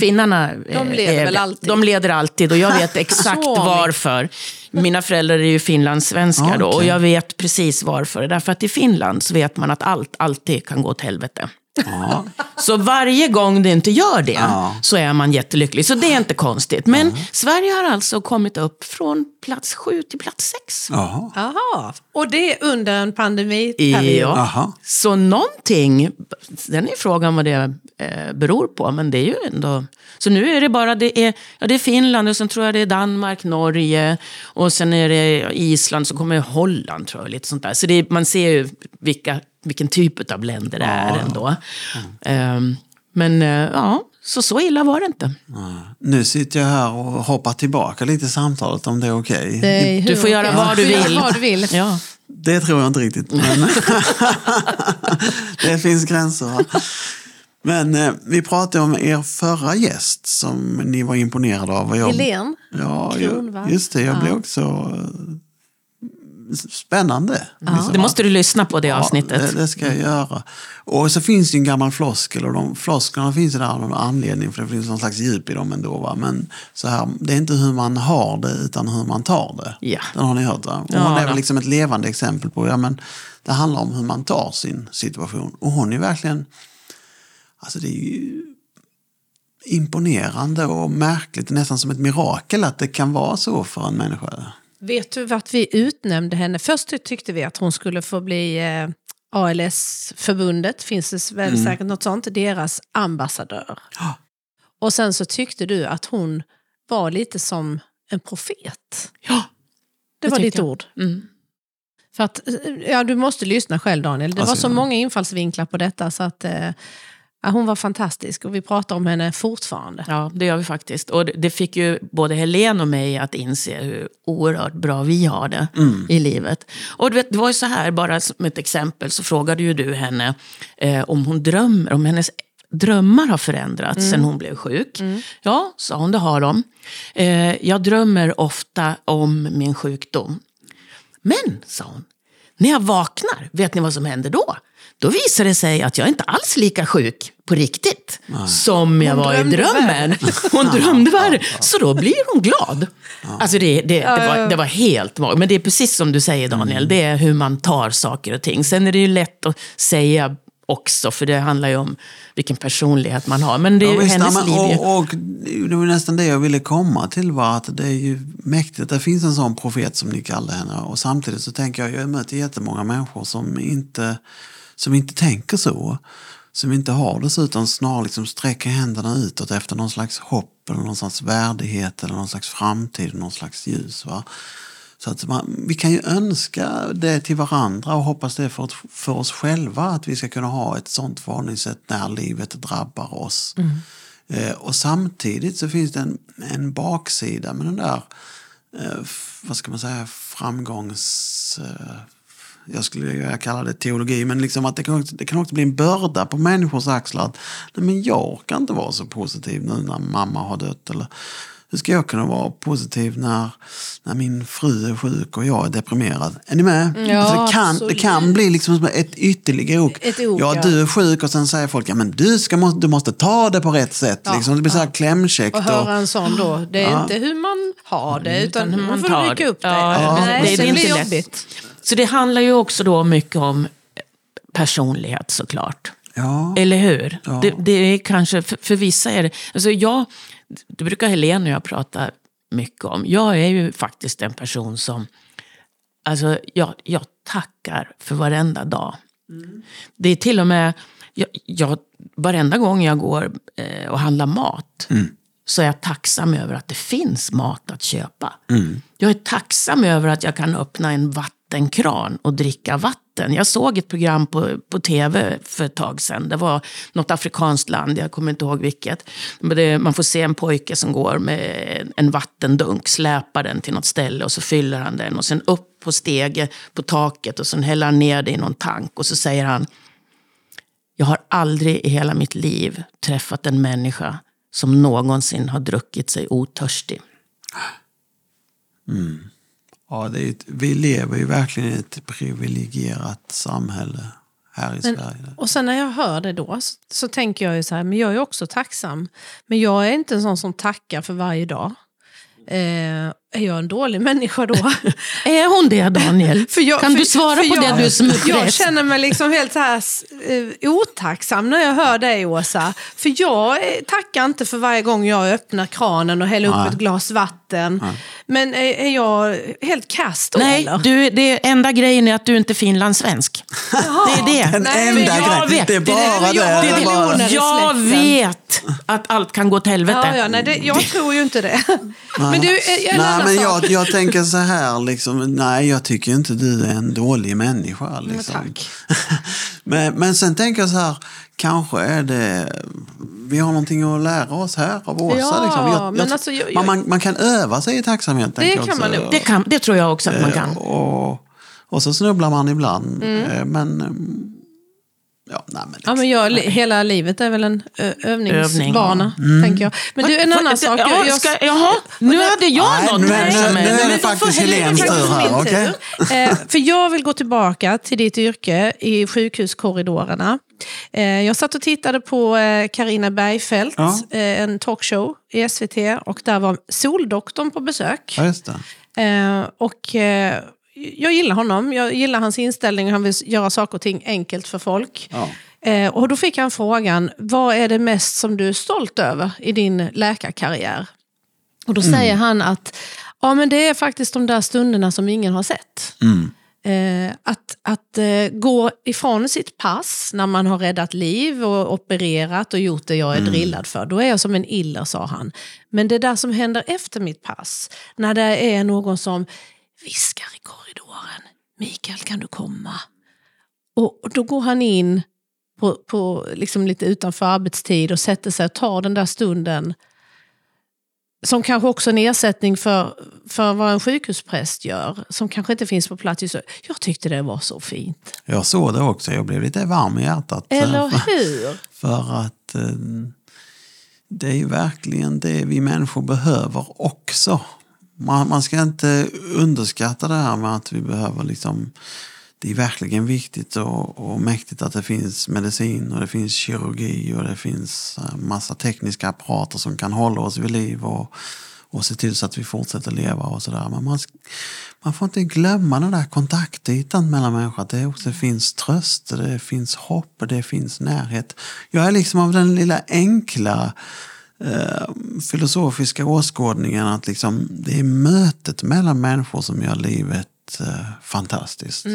B: Finnarna eh,
A: Mhm. De leder
B: är-
A: alltid?
B: De leder alltid och jag vet exakt varför. Mina föräldrar är ju finlandssvenskar
C: Ja,
B: då och jag vet precis varför. Därför att i Finland så vet man att allt alltid kan gå åt helvete.
C: Ja.
B: Så varje gång det inte gör det
C: Ja.
B: så är man jättelycklig. Så det är inte konstigt. Men Sverige har alltså kommit upp från plats sju till plats sex.
C: Jaha,
A: och det är under en pandemiperiod?
B: Ja. Så någonting, den är frågan vad det eh, beror på, men det är ju ändå... Så nu är det bara, det är, ja, det är Finland och sen tror jag det är Danmark, Norge och sen är det Island, så kommer Holland tror jag, lite sånt där. Så det är, man ser ju vilka, vilken typ av länder det är ändå. Ehm, men eh, ja, så så illa var det inte.
C: Nu sitter jag här och hoppar tillbaka lite i samtalet om det är okej.
A: Är
B: Du får göra
A: okej.
B: vad du vill.
A: Vad du vill.
B: Ja.
C: Det tror jag inte riktigt. Men det finns gränser. Men eh, vi pratade om er förra gäst som ni var imponerade av. Jag,
A: Helene
C: Ja,
A: Kronwall.
C: jag, just det. Jag
A: Ja.
C: blev också spännande. Liksom.
B: Det måste du lyssna på det
C: Ja,
B: avsnittet.
C: det, det ska jag göra. Och så finns det en gammal floskel och de flosklerna finns där av någon anledning för det finns någon slags djup i dem ändå. Va? Men så här, det är inte hur man har det utan hur man tar det.
B: Ja.
C: Den har ni hört va? Och
B: Ja,
C: hon är väl liksom ett levande exempel på, ja men det handlar om hur man tar sin situation. Och hon är verkligen, alltså det är ju imponerande och märkligt, nästan som ett mirakel att det kan vara så för en människa.
A: Vet du vart vi utnämnde henne? Först tyckte vi att hon skulle få bli eh, ALS-förbundet, finns det väl säkert något sånt, deras ambassadör.
C: Ja.
A: Och sen så tyckte du att hon var lite som en profet.
B: Ja,
A: Det var
B: tyckte
A: ditt
B: jag.
A: ord.
B: Mm.
A: För att, eh, ja, du måste lyssna själv Daniel. Det
C: Alltså,
A: var så
C: ja.
A: många infallsvinklar på detta så att eh, ja, hon var fantastisk och vi pratar om henne fortfarande.
B: Ja, det gör vi faktiskt. Och det- fick ju både Helene och mig att inse hur oerhört bra vi har det i livet. Och du vet, det var ju så här, bara som ett exempel, så frågade ju du henne eh, om hon drömmer, om hennes drömmar har förändrats sen hon blev sjuk. Ja, sa hon, det har de. Eh, jag drömmer ofta om min sjukdom. Men, sa hon, när jag vaknar, vet ni vad som händer då? Då visar det sig att jag inte alls är lika sjuk på riktigt som jag
A: Hon
B: var i drömmen. Hon drömde värre. Så då blir hon glad. Alltså det, det, det, var, det var helt magiskt. Men det är precis som du säger Daniel, det är hur man tar saker och ting. Sen är det ju lätt att säga också, för det handlar ju om vilken personlighet man har. Men det är
C: Ja, visst,
B: hennes
C: men,
B: liv. ju-
C: och, och det var nästan det jag ville komma till var att det är ju mäktigt att det finns en sån profet som ni kallar henne. Och samtidigt så tänker jag, jag möter jättemånga människor som inte, som inte tänker så. Som inte har det så utan snarare liksom sträcker händerna utåt efter någon slags hopp eller någon slags värdighet eller någon slags framtid, någon slags ljus. Va? Så att man, vi kan ju önska det till varandra och hoppas det för, för oss själva att vi ska kunna ha ett sånt förhållningssätt när livet drabbar oss. Eh, och samtidigt så finns det en, en baksida med den där, eh, vad ska man säga, framgångs... Eh, jag skulle vilja kalla det teologi, men liksom att det kan, också, det kan också bli en börda på människors axlar. Att, nej men jag orkar inte vara så positiv nu när mamma har dött. Eller, hur ska jag kunna vara positiv när, när min fru är sjuk och jag är deprimerad? Är ni med?
A: Ja,
C: Så det, kan, det kan bli liksom som ett ytterligare ok.
A: Ett ok,
C: ja,
A: ja.
C: du är sjuk och sen säger folk ja, men du, ska, du måste ta det på rätt sätt.
A: Ja,
C: liksom. Det blir så här klämkäckt.
A: Och
C: Och,
A: höra en sån då, det är
C: Ja.
A: inte hur man har det utan,
B: hur
A: hur
B: man
A: man får
B: tar
A: rycka upp det.
B: Ja,
C: Ja,
A: Nej,
C: det-
A: det,
C: det är
B: inte lätt. Så det handlar ju också då mycket om personlighet såklart.
C: ja,
B: Eller hur?
C: Ja.
B: Det, det är kanske, för, för vissa är det... Alltså jag, det brukar Helene och jag prata mycket om. Jag är ju faktiskt en person som... Alltså jag, jag tackar för varenda dag. Det är till och med... Jag, jag, varenda gång jag går eh, och handlar mat så är jag tacksam över att det finns mat att köpa. Jag är tacksam över att jag kan öppna en vattenkran och dricka vatten. Jag såg ett program på, på tv för ett tag sedan. Det var något afrikanskt land, jag kommer inte ihåg vilket. Men det, man får se en pojke som går med en vattendunk, släpar den till något ställe och så fyller han den. Och sen upp på stege på taket och sen häller han ner det i någon tank. Och så säger han, jag har aldrig i hela mitt liv träffat en människa som någonsin har druckit sig otörstig.
C: Mm ja, det ett, vi lever ju verkligen i ett privilegierat samhälle här i
A: Men-
C: Sverige.
A: Och sen när jag hör det då så, så tänker jag ju så här, men jag är också tacksam. Men jag är inte en sån som tackar för varje dag. Eh, är jag en dålig människa då?
B: Är hon det, Daniel?
A: För jag-
B: kan
A: för-
B: du svara
A: för
B: på
A: jag-
B: det, du som är
A: Jag känner mig liksom helt så här eh, otacksam när jag hör dig, Åsa. För jag eh, tackar inte för varje gång jag öppnar kranen och häller upp
C: Nej.
A: ett glas vatten. Men är, är jag helt kast då,
B: Nej,
A: eller?
B: du, det enda grejen är att du inte är finlandssvensk. Det är det.
C: Den
A: Nej,
C: enda
A: jag
C: grejen.
B: vet.
C: Det är
B: Det
C: bara
A: är-
C: det.
A: jag har
C: det är bara...
A: miljoner. i
B: Jag vet att allt kan gå åt helvete.
A: Ja, ja, nej, det, jag tror ju inte det. Men du, eh, annan
C: men
A: sak.
C: jag, jag tänker så här, liksom, nej jag tycker inte du är en dålig människa. Liksom.
A: tack.
C: men, men sen tänker jag så här, kanske är det, vi har någonting att lära oss här av Åsa.
A: Ja,
C: liksom. jag,
A: men alltså, jag-
C: man, kan öva sig i tacksamhet. jag
A: kan man.
B: Det, kan, det tror jag också att man kan.
C: Eh, Och, och så snubblar man ibland.
A: Mm.
C: eh, Men, ja, nej, men,
A: Ja, men jag, li- hela livet är väl en ö, övningsbana,
B: Övning.
A: tänker jag. Men du, en annan sak.
B: Ja,
A: Jag, jag,
B: ska, jaha, nu hade jag
C: Nej,
B: något
C: nu- nu- nu
B: är...
C: är det faktiskt Helens tur här,
A: tur. Eh, för jag vill gå tillbaka till ditt yrke i sjukhuskorridorerna. Eh, jag satt och tittade på Karina Bergfeldt,
C: Ja.
A: eh, en talkshow i SVT, och där var Soldoktorn på besök.
C: Ja, just det.
A: Eh, och eh, jag gillar honom, jag gillar hans inställning, han vill göra saker och ting enkelt för folk.
C: Ja.
A: Eh, och då fick han frågan, vad är det mest som du är stolt över i din läkarkarriär? Och då säger han att ja, men det är faktiskt de där stunderna som ingen har sett. Eh, att att eh, gå ifrån sitt pass när man har räddat liv och opererat och gjort det jag är drillad för. Då är jag som en iller, sa han. Men det där som händer efter mitt pass, när det är någon som viskar i korridoren, Mikael kan du komma? Och, och då går han in på, på liksom lite utanför arbetstid och sätter sig och tar den där stunden som kanske också är en ersättning för, för vad en sjukhuspräst gör, som kanske inte finns på plats. just. Jag tyckte det var så fint.
C: Jag såg det också, jag blev lite varm i hjärtat. eh,
A: Eller hur?
C: för att eh, det är ju verkligen det vi människor behöver också. Man, man ska inte underskatta det här med att vi behöver liksom det är verkligen viktigt och, och mäktigt att det finns medicin och det finns kirurgi och det finns eh, massa tekniska apparater som kan hålla oss vid liv och, och se till så att vi fortsätter leva och sådär. Men man, man får inte glömma den där kontaktytan mellan människor. Att det också finns tröst, det finns hopp, det finns närhet. Jag är liksom av den lilla enkla eh, filosofiska åskådningen att liksom, det är mötet mellan människor som gör livet eh, fantastiskt.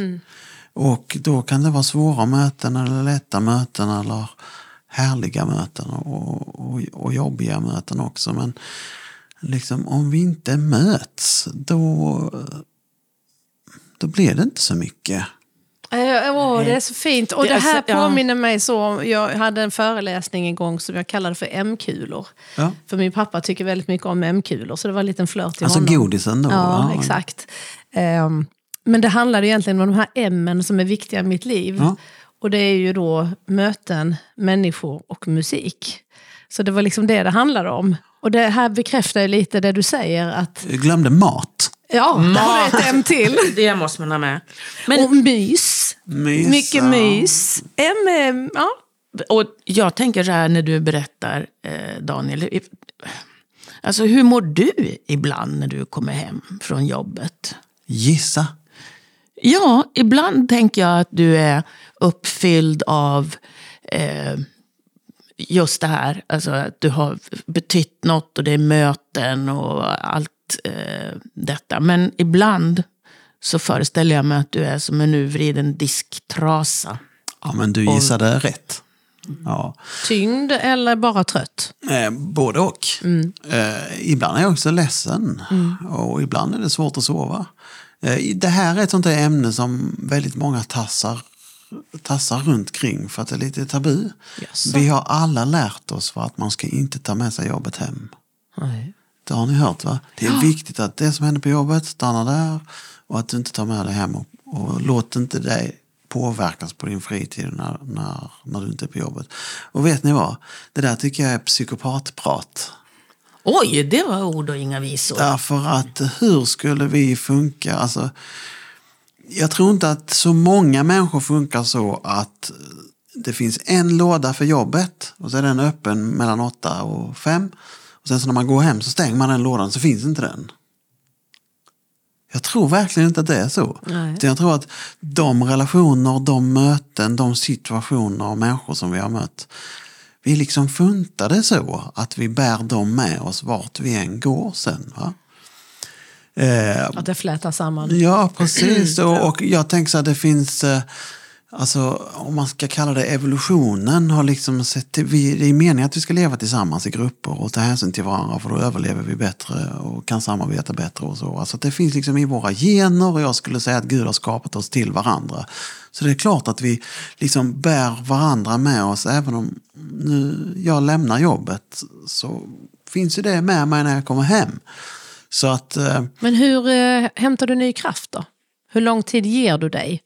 C: Och då kan det vara svåra möten eller lätta möten eller härliga möten och, och, och jobbiga möten också. Men liksom, om vi inte möts då, då blir det inte så mycket.
A: Eh, Åh, det är så fint. Och
B: Det
A: det,
B: är
A: här
B: så- ja.
A: påminner mig så om, jag hade en föreläsning en gång som jag kallade för M-kulor.
C: Ja.
A: För min pappa tycker väldigt mycket om M-kulor, så det var en liten flört till
C: Alltså
A: honom.
C: godisen då?
A: Ja, exakt. Ehm, men det handlade egentligen om de här M som är viktiga i mitt liv.
C: Ja.
A: Och det är ju då möten, människor och musik. Så det var liksom det det handlade om. Och det här bekräftar ju lite det du säger att,
C: Jag glömde mat.
A: Ja, där har du ett M till.
B: Det måste man ha med. Men,
A: Och mys.
C: Mys,
A: Mycket mys. M, är- ja.
B: och jag tänker så här när du berättar, eh, Daniel. Alltså hur mår du ibland när du kommer hem från jobbet?
C: Gissa.
B: Ja, ibland tänker jag att du är uppfylld av eh, just det här. Alltså att du har betytt något och det är möten och allt eh, detta. Men ibland så föreställer jag mig att du är som en urvriden disktrasa.
C: Ja, men du gissade rätt. Ja.
A: Tyngd eller bara trött?
C: Eh, både och. Eh, ibland är jag också ledsen och ibland är det svårt att sova. Eh, det här är ett sånt där ämne som väldigt många tassar, tassar runt kring för att det är lite tabu.
A: Jaså?
C: Vi har alla lärt oss för att man ska inte ta med sig jobbet hem.
A: Nej.
C: Det har ni hört va? Det är viktigt att det som händer på jobbet stannar där och att du inte tar med det hem och, och låt inte dig påverkas på din fritid när, när, när du inte är på jobbet. Och vet ni vad? Det där tycker jag är psykopatprat.
B: Oj, det var ord och inga visor.
C: Därför att hur skulle vi funka? Alltså, jag tror inte att så många människor funkar så att det finns en låda för jobbet och så är den öppen mellan åtta och fem. Sen så när man går hem så stänger man den lådan så finns inte den. Jag tror verkligen inte att det är så.
A: Nej.
C: Jag tror att de relationer, de möten, de situationer och människor som vi har mött. Vi liksom funtade så att vi bär dem med oss vart vi än går sen. Va? Eh,
A: Att det flätar samman.
C: Ja, precis. Och, och jag tänker så att det finns, eh, alltså, om man ska kalla det evolutionen, har liksom sett till, vi, det är meningen att vi ska leva tillsammans i grupper och ta hänsyn till varandra för då överlever vi bättre och kan samarbeta bättre och så. Alltså det finns liksom i våra gener och jag skulle säga att Gud har skapat oss till varandra. Så det är klart att vi liksom bär varandra med oss även om nu jag lämnar jobbet så finns ju det med mig när jag kommer hem. Så att eh,
A: Men hur eh, hämtar du ny kraft då? Hur lång tid ger du dig?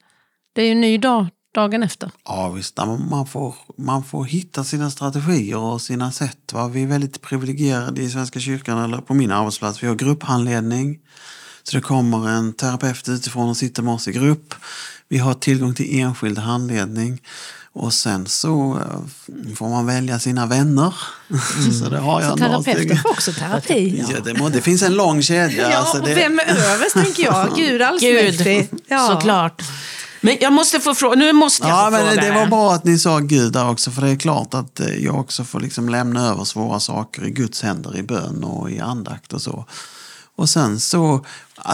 A: Det är ju en ny dag dagen efter.
C: Ja visst, Ja, man får, man får hitta sina strategier och sina sätt. Va? Vi är väldigt privilegierade i Svenska kyrkan eller på min arbetsplats. Vi har grupphandledning. Så det kommer en terapeut utifrån och sitter med oss i grupp. Vi har tillgång till enskild handledning. Och sen så eh, får man välja sina vänner. så det har jag
A: Så terapeuter får också terapi.
C: Ja, det, må, det finns en lång kedja.
A: Ja,
C: alltså
A: och
C: det,
A: vem är överst tänker jag? Gud allsmäktig.
B: Gud,
A: Ja.
B: såklart. Men jag måste få fråga, nu måste jag
C: Ja,
B: få
C: men
B: fråga
C: det var bra att ni sa Gud där också, för det är klart att eh, jag också får liksom lämna över svåra saker i Guds händer i bön och i andakt och så. Och sen så,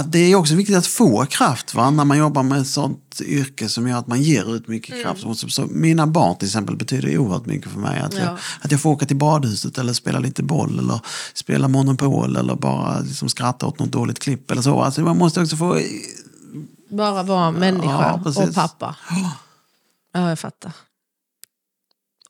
C: det är också viktigt att få kraft va? när man jobbar med ett sånt yrke som gör att man ger ut mycket
A: Mm.
C: kraft. Så, så mina barn till exempel betyder oerhört mycket för mig. Att, jag,
A: Ja.
C: att jag får åka till badhuset eller spela lite boll eller spela Monopol eller bara liksom skratta åt något dåligt klipp eller så. Alltså man måste också få
A: Bara vara människa
C: Ja,
A: och pappa. Ja, jag fattar.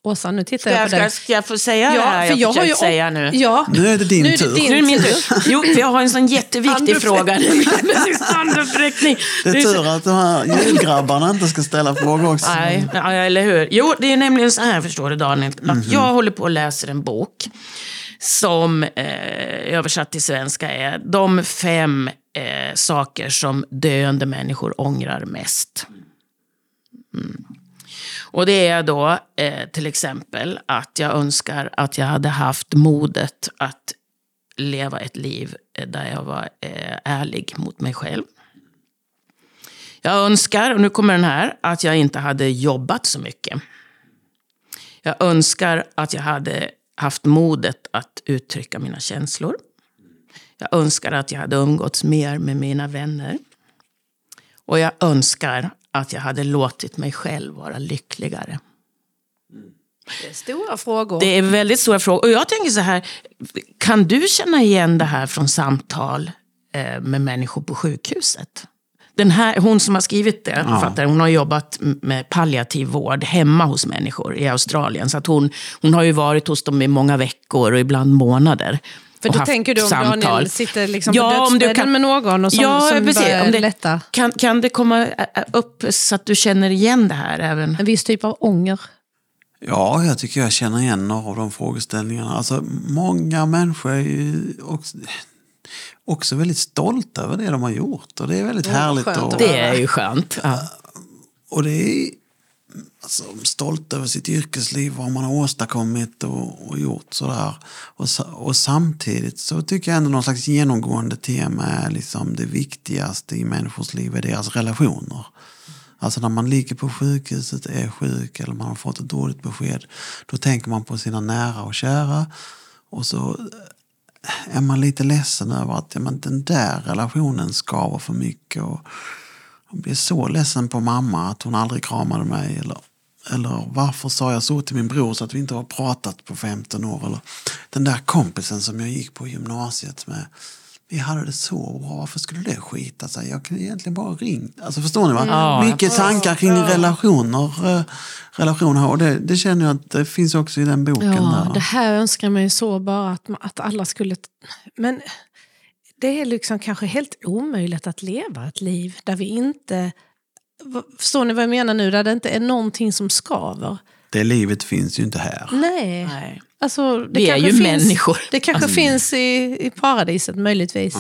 A: Åsa, nu tittar
B: Ska
A: jag
B: jag,
A: på
B: ska,
A: dig.
B: ska jag få säga det här jag, försökt säga nu?
A: Ja,
C: Nu är det din
A: nu är det
C: tur.
A: din
B: Nu är det min
A: tur.
B: Jo, för jag har en sån jätteviktig fråga. Precis, Handuppräckning.
C: Det är tur att de här julgrabbarna inte ska ställa frågor också.
B: Nej, ja, eller hur. Jo, det är nämligen så här, förstår du Daniel, att jag håller på och läser en bok som eh, översatt till svenska är De fem eh, saker som döende människor ångrar mest. Mm. Och det är då eh, till exempel att jag önskar att jag hade haft modet att leva ett liv eh, där jag var eh, ärlig mot mig själv. Jag önskar, och nu kommer den här, att jag inte hade jobbat så mycket. Jag önskar att jag hade haft modet att uttrycka mina känslor. Jag önskar att jag hade umgåtts mer med mina vänner. Och jag önskar att jag hade låtit mig själv vara lyckligare.
A: Det är stora frågor.
B: Det är väldigt stora frågor. Och jag tänker så här, kan du känna igen det här från samtal eh, med människor på sjukhuset? Den här, hon som har skrivit det, författaren, hon har jobbat med palliativ vård hemma hos människor i Australien. Så att hon, hon har ju varit hos dem i många veckor och ibland månader.
A: För då tänker du om
B: samtal.
A: Daniel sitter liksom
B: Ja,
A: på
B: om du
A: dödsbädden
B: kan-
A: med någon och som,
B: ja,
A: som
B: precis.
A: börjar
B: Om det,
A: lätta.
B: kan, kan det komma upp så att du känner igen det här även?
A: En viss typ av ånger.
C: Ja, jag tycker jag känner igen några av de frågeställningarna. Alltså, många människor är ju också, också väldigt stolta över det de har gjort. Och det är väldigt härligt.
A: skönt
C: Och,
A: att
B: Det är ju skönt. Ja.
C: och det är alltså, stolt över sitt yrkesliv, vad man har åstadkommit och, och gjort sådär. Och, och samtidigt så tycker jag ändå någon slags genomgående tema är liksom det viktigaste i människors liv är deras relationer. Alltså när man ligger på sjukhuset, är sjuk eller man har fått ett dåligt besked. Då tänker man på sina nära och kära. Och så är man lite ledsen över att ja, men den där relationen skaver för mycket. Och jag blir så ledsen på mamma att hon aldrig kramade mig. Eller, eller varför sa jag så till min bror så att vi inte har pratat på 15 år. Eller den där kompisen som jag gick på gymnasiet med. Vi hade det så bra, varför skulle det skita sig? Jag kunde egentligen bara ringt. Alltså förstår ni? Va?
B: Ja,
C: Mycket tankar kring relationer. eh, relationer och det, det känner jag att det finns också i den boken.
A: Ja,
C: där.
A: det här önskar man ju så bara att, att alla skulle... Men det är liksom kanske helt omöjligt att leva ett liv där vi inte... Förstår ni vad jag menar nu? Där det inte är någonting som skaver.
C: det livet finns ju inte här.
A: Nej.
B: Nej.
A: Alltså, det
B: Vi är ju
A: finns,
B: människor.
A: Det kanske
B: Alltså-
A: finns i, i paradiset möjligtvis.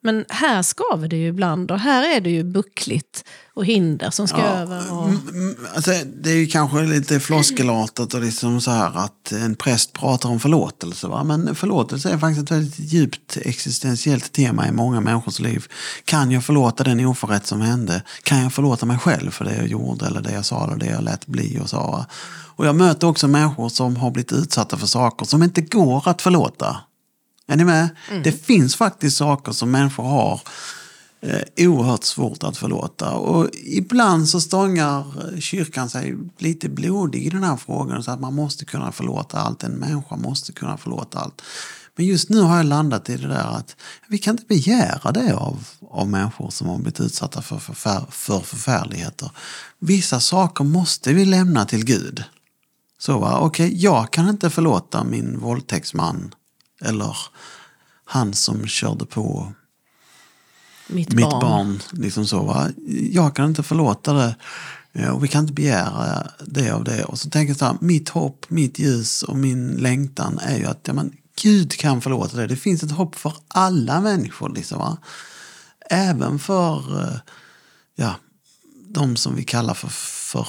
A: Men här skaver det ju ibland och här är det ju buckligt. och hinder som ska över. Och...
C: Mm, Alltså, det är ju kanske lite floskelartat och liksom så här att en präst pratar om förlåtelse. Va? Men förlåtelse är faktiskt ett väldigt djupt existentiellt tema i många människors liv. Kan jag förlåta den oförrätt som hände? Kan jag förlåta mig själv för det jag gjorde eller det jag sa eller det jag lät bli och sa? Och jag möter också människor som har blivit utsatta för saker som inte går att förlåta. Är ni med? Det finns faktiskt saker som människor har eh, oerhört svårt att förlåta. Och ibland så stångar kyrkan sig lite blodig i den här frågan. Så att man måste kunna förlåta allt. En människa måste kunna förlåta allt. Men just nu har jag landat i det där att vi kan inte begära det av, av människor som har blivit utsatta för, förfär, för förfärligheter. Vissa saker måste vi lämna till Gud. Så va, okej, jag kan inte förlåta min våldtäktsman eller han som körde på
A: Mitt,
C: mitt
A: barn.
C: barn. liksom så, va? Jag kan inte förlåta det eh, och vi kan inte begära det av det. Och så tänker jag så här, mitt hopp, mitt ljus och min längtan är ju att ja, men, Gud kan förlåta det. Det finns ett hopp för alla människor. Liksom, va? Även för eh, ja, de som vi kallar för, för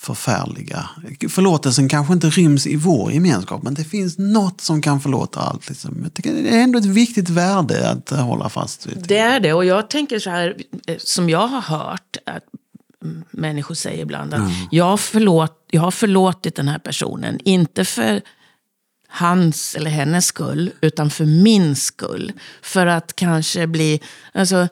C: förfärliga. Förlåtelsen kanske inte ryms i vår gemenskap men det finns något som kan förlåta allt. Liksom. Jag tycker det är ändå ett viktigt värde att hålla fast vid.
B: Det är det. Och jag tänker så här, eh, som jag har hört att mm, människor säger ibland. Att jag, förlåt, jag har förlåtit den här personen. Inte för hans eller hennes skull, utan för min skull. För att kanske bli, alltså,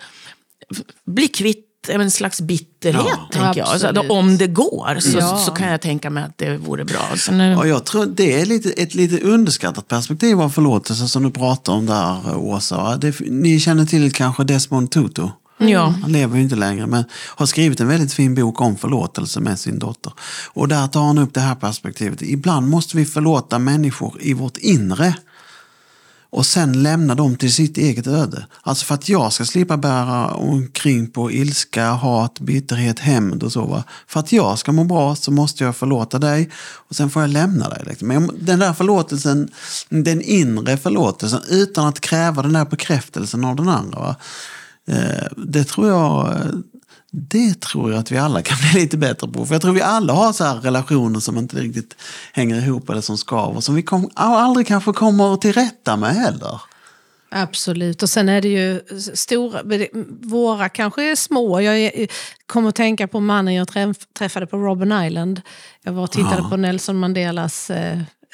B: bli kvitt en slags bitterhet,
C: Ja,
B: tänker jag. Alltså, om det går så,
A: Ja.
B: så kan jag tänka mig att det vore bra. Sen, är-
C: Och jag tror det är lite, ett lite underskattat perspektiv av förlåtelse som du pratar om där Åsa. Det, ni känner till kanske Desmond Tutu?
B: ja.
C: Han lever ju inte längre men har skrivit en väldigt fin bok om förlåtelse med sin dotter. Och där tar han upp det här perspektivet. Ibland måste vi förlåta människor i vårt inre. Och sen lämna dem till sitt eget öde. Alltså för att jag ska slippa bära omkring på ilska, hat, bitterhet, hämnd och så. Va? För att jag ska må bra så måste jag förlåta dig och sen får jag lämna dig. Liksom. Men den där förlåtelsen, den inre förlåtelsen utan att kräva den där bekräftelsen av den andra. Va? Eh, det tror jag eh, det tror jag att vi alla kan bli lite bättre på. För jag tror vi alla har så här relationer som inte riktigt hänger ihop eller som skaver. Som vi kom, aldrig kanske kommer till rätta med heller.
A: Absolut, och sen är det ju stora, våra kanske är små. Jag kommer att tänka på mannen jag träff, träffade på Robben Island. Jag var och tittade
C: Ja.
A: på Nelson Mandelas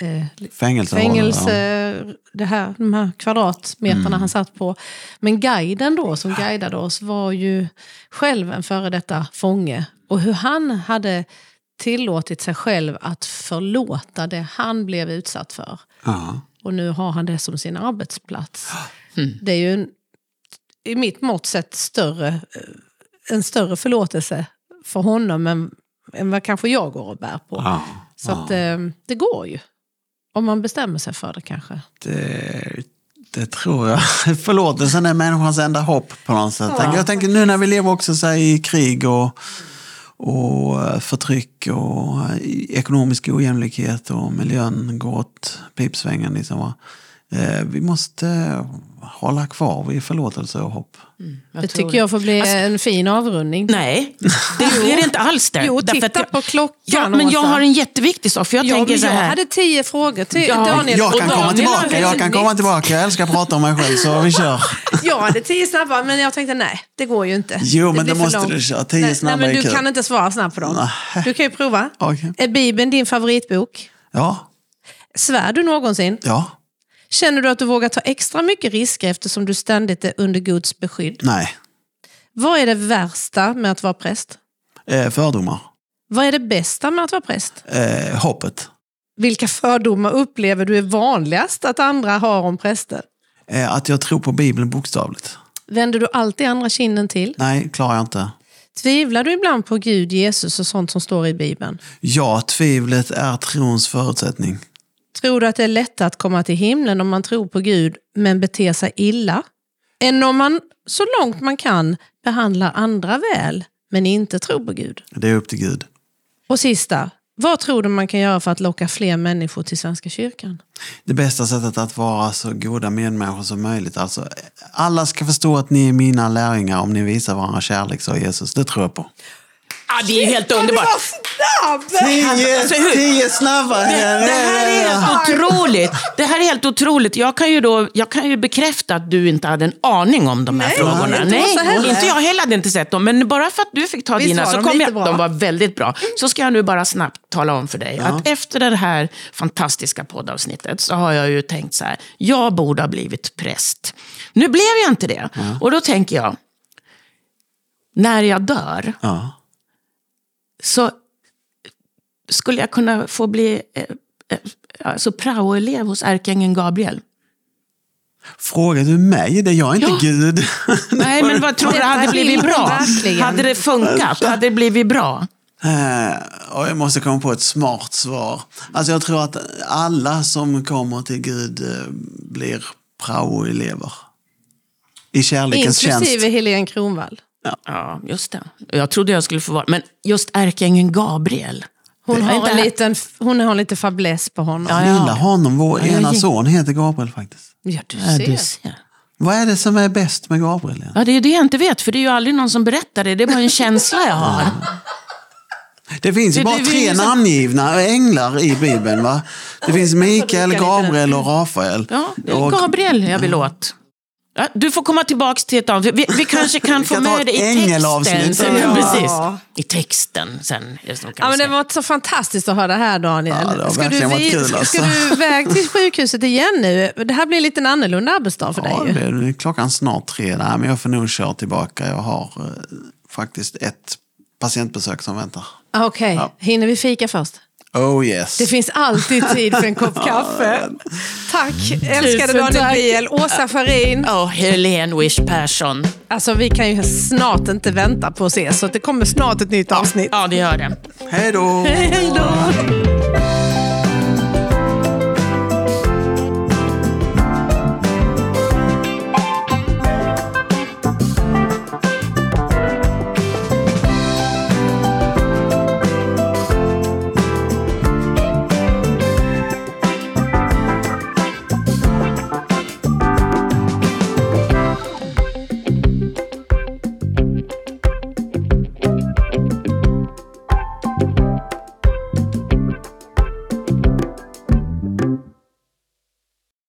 A: eh,
C: Fängelse.
A: fängelse, det här, de här kvadratmeterna han satt på. Men guiden då som guidade oss var ju själv en före detta fånge. Och hur han hade tillåtit sig själv att förlåta det han blev utsatt för.
C: Ja.
A: Och nu har han det som sin arbetsplats. Det är ju en, i mitt mått sett större, en större förlåtelse för honom än, än vad kanske jag går och bär på.
C: Ja.
A: Så att, eh, det går ju. Om man bestämmer sig för det kanske.
C: Det, det tror jag. Förlåtelsen är människans enda hopp på något sätt.
A: Ja.
C: Jag tänker nu när vi lever också så i krig och, och eh, förtryck och eh, ekonomisk ojämlikhet och miljön går åt pipsvängen. Liksom, va? Eh, Vi måste hålla kvar vid förlåtelse och hopp.
B: Jag
A: det tycker jag får bli
B: Alltså,
A: en fin avrundning.
B: Nej, det blir det inte alls det.
A: Jo,
B: Därför
A: titta
B: att jag,
A: på klockan,
B: Ja, men jag har en jätteviktig sak. För jag
A: Ja,
B: tänker så
A: jag
B: här.
A: hade tio frågor till
B: Ja,
A: Daniel.
C: Jag kan komma tillbaka, jag kan komma tillbaka. Jag älskar att prata om mig själv så vi kör.
A: Jag hade tio snabba, men jag tänkte nej, det går ju inte.
C: Jo, men då måste
A: långt.
C: du köra. Tio
A: nej,
C: snabba
A: nej, men
C: är
A: Du kan inte svara snabbt på dem. Du kan ju prova.
C: Okej.
A: Är Bibeln din favoritbok?
C: Ja,
A: Svär du någonsin?
C: ja,
A: Känner du att du vågar ta extra mycket risker eftersom du ständigt är under Guds beskydd?
C: nej.
A: Vad är det värsta med att vara präst?
C: Eh, fördomar.
A: Vad är det bästa med att vara präst?
C: Eh, hoppet.
A: Vilka fördomar upplever du är vanligast att andra har om präster?
C: Eh, att jag tror på Bibeln bokstavligt.
A: Vänder du alltid andra kinden till?
C: Nej, klarar jag inte.
A: Tvivlar du ibland på Gud, Jesus och sånt som står i Bibeln?
C: Ja, tvivlet är trons förutsättning.
A: Tror du att det är lättare att komma till himlen om man tror på Gud men beter sig illa? Än om man så långt man kan behandlar andra väl men inte tror på Gud?
C: Det är upp till Gud.
A: Och sista, Vad tror du man kan göra för att locka fler människor till Svenska kyrkan?
C: Det bästa sättet att vara så goda medmänniskor som möjligt. Alltså, alla ska förstå att ni är mina lärjungar om ni visar varandra kärlek, sa Jesus. Det tror jag på.
B: Ja, det är helt underbart.
C: Tio,
B: Alltså,
C: tio snabba!
B: Det här är helt otroligt. Det här är helt otroligt. Jag kan ju, då, jag kan ju bekräfta att du inte hade en aning om de här
A: Nej,
B: frågorna.
A: heller.
B: inte jag heller hade inte sett dem. Men bara för att du fick ta
A: Visst
B: dina så
A: de
B: kom jag,
A: bra?
B: de var väldigt bra. Så ska jag nu bara snabbt tala om för dig att efter det här fantastiska poddavsnittet så har jag ju tänkt så här. Jag borde ha blivit präst. Nu blev jag inte det. Och då tänker jag, när jag dör
C: Ja.
B: Så skulle jag kunna få bli eh, eh, alltså praoelev hos ärkeängeln Gabriel.
C: Frågar du mig? Det är jag inte
B: Ja.
C: Gud.
B: Nej, men vad tror du hade blivit
A: vill
B: bra?
A: verkligen.
B: Hade det funkat? Hade det blivit bra?
C: Eh, och jag måste komma på ett smart svar. Alltså jag tror att alla som kommer till Gud eh, blir praoelever. I kärlekens
A: Inklusive
C: tjänst.
A: Helene Kronwall.
B: Ja, just det. Jag trodde jag skulle få vara... Men just ärkeängeln Gabriel.
A: Hon har,
B: inte
A: en liten, hon har lite fäbless på honom.
B: Ja,
C: Jag gillar honom. Vår
B: Ja,
C: ena son heter Gabriel faktiskt.
A: Ja, du
B: Ja,
A: ser.
B: du ser.
C: Vad är det som är bäst med Gabriel?
B: Ja, det är det jag inte vet, för det är ju aldrig någon som berättar det. Det är bara en känsla jag har.
C: Det finns ju
B: Det-
C: bara
B: det-
C: tre
B: liksom-
C: namngivna änglar i Bibeln. Va? Det finns Mikael. Gabriel och Rafael.
B: Ja, det är Gabriel jag vill åt. Ja, du får komma tillbaka till ett annat. Vi, vi kanske kan
C: Vi
B: få med det i
C: ett
B: texten. Sen,
A: Ja.
B: precis. I texten sen.
A: Ja, men det var så fantastiskt att höra det här Daniel.
C: Ja, det
A: ska, du,
C: verkligen varit kul,
A: ska,
C: alltså.
A: ska du iväg till sjukhuset igen nu? Det här blir lite en annorlunda arbetsdag för
C: Ja,
A: dig.
C: det klockan snart tre. Nej, men jag får nog köra tillbaka. Jag har eh, faktiskt ett patientbesök som väntar.
A: Ah, Okej,
C: Ja.
A: hinner vi fika först?
C: Oh yes.
A: Det finns alltid tid för en kopp kaffe. Tack, älskade
B: Tusen
A: Daniel
B: tack.
A: Biel, Åsa Farin.
B: Åh, Helene Wish Persson.
A: Alltså, vi kan ju snart inte vänta på att ses, så det kommer snart ett nytt avsnitt.
B: Ja, det gör det.
C: Hej då!
A: Hej då!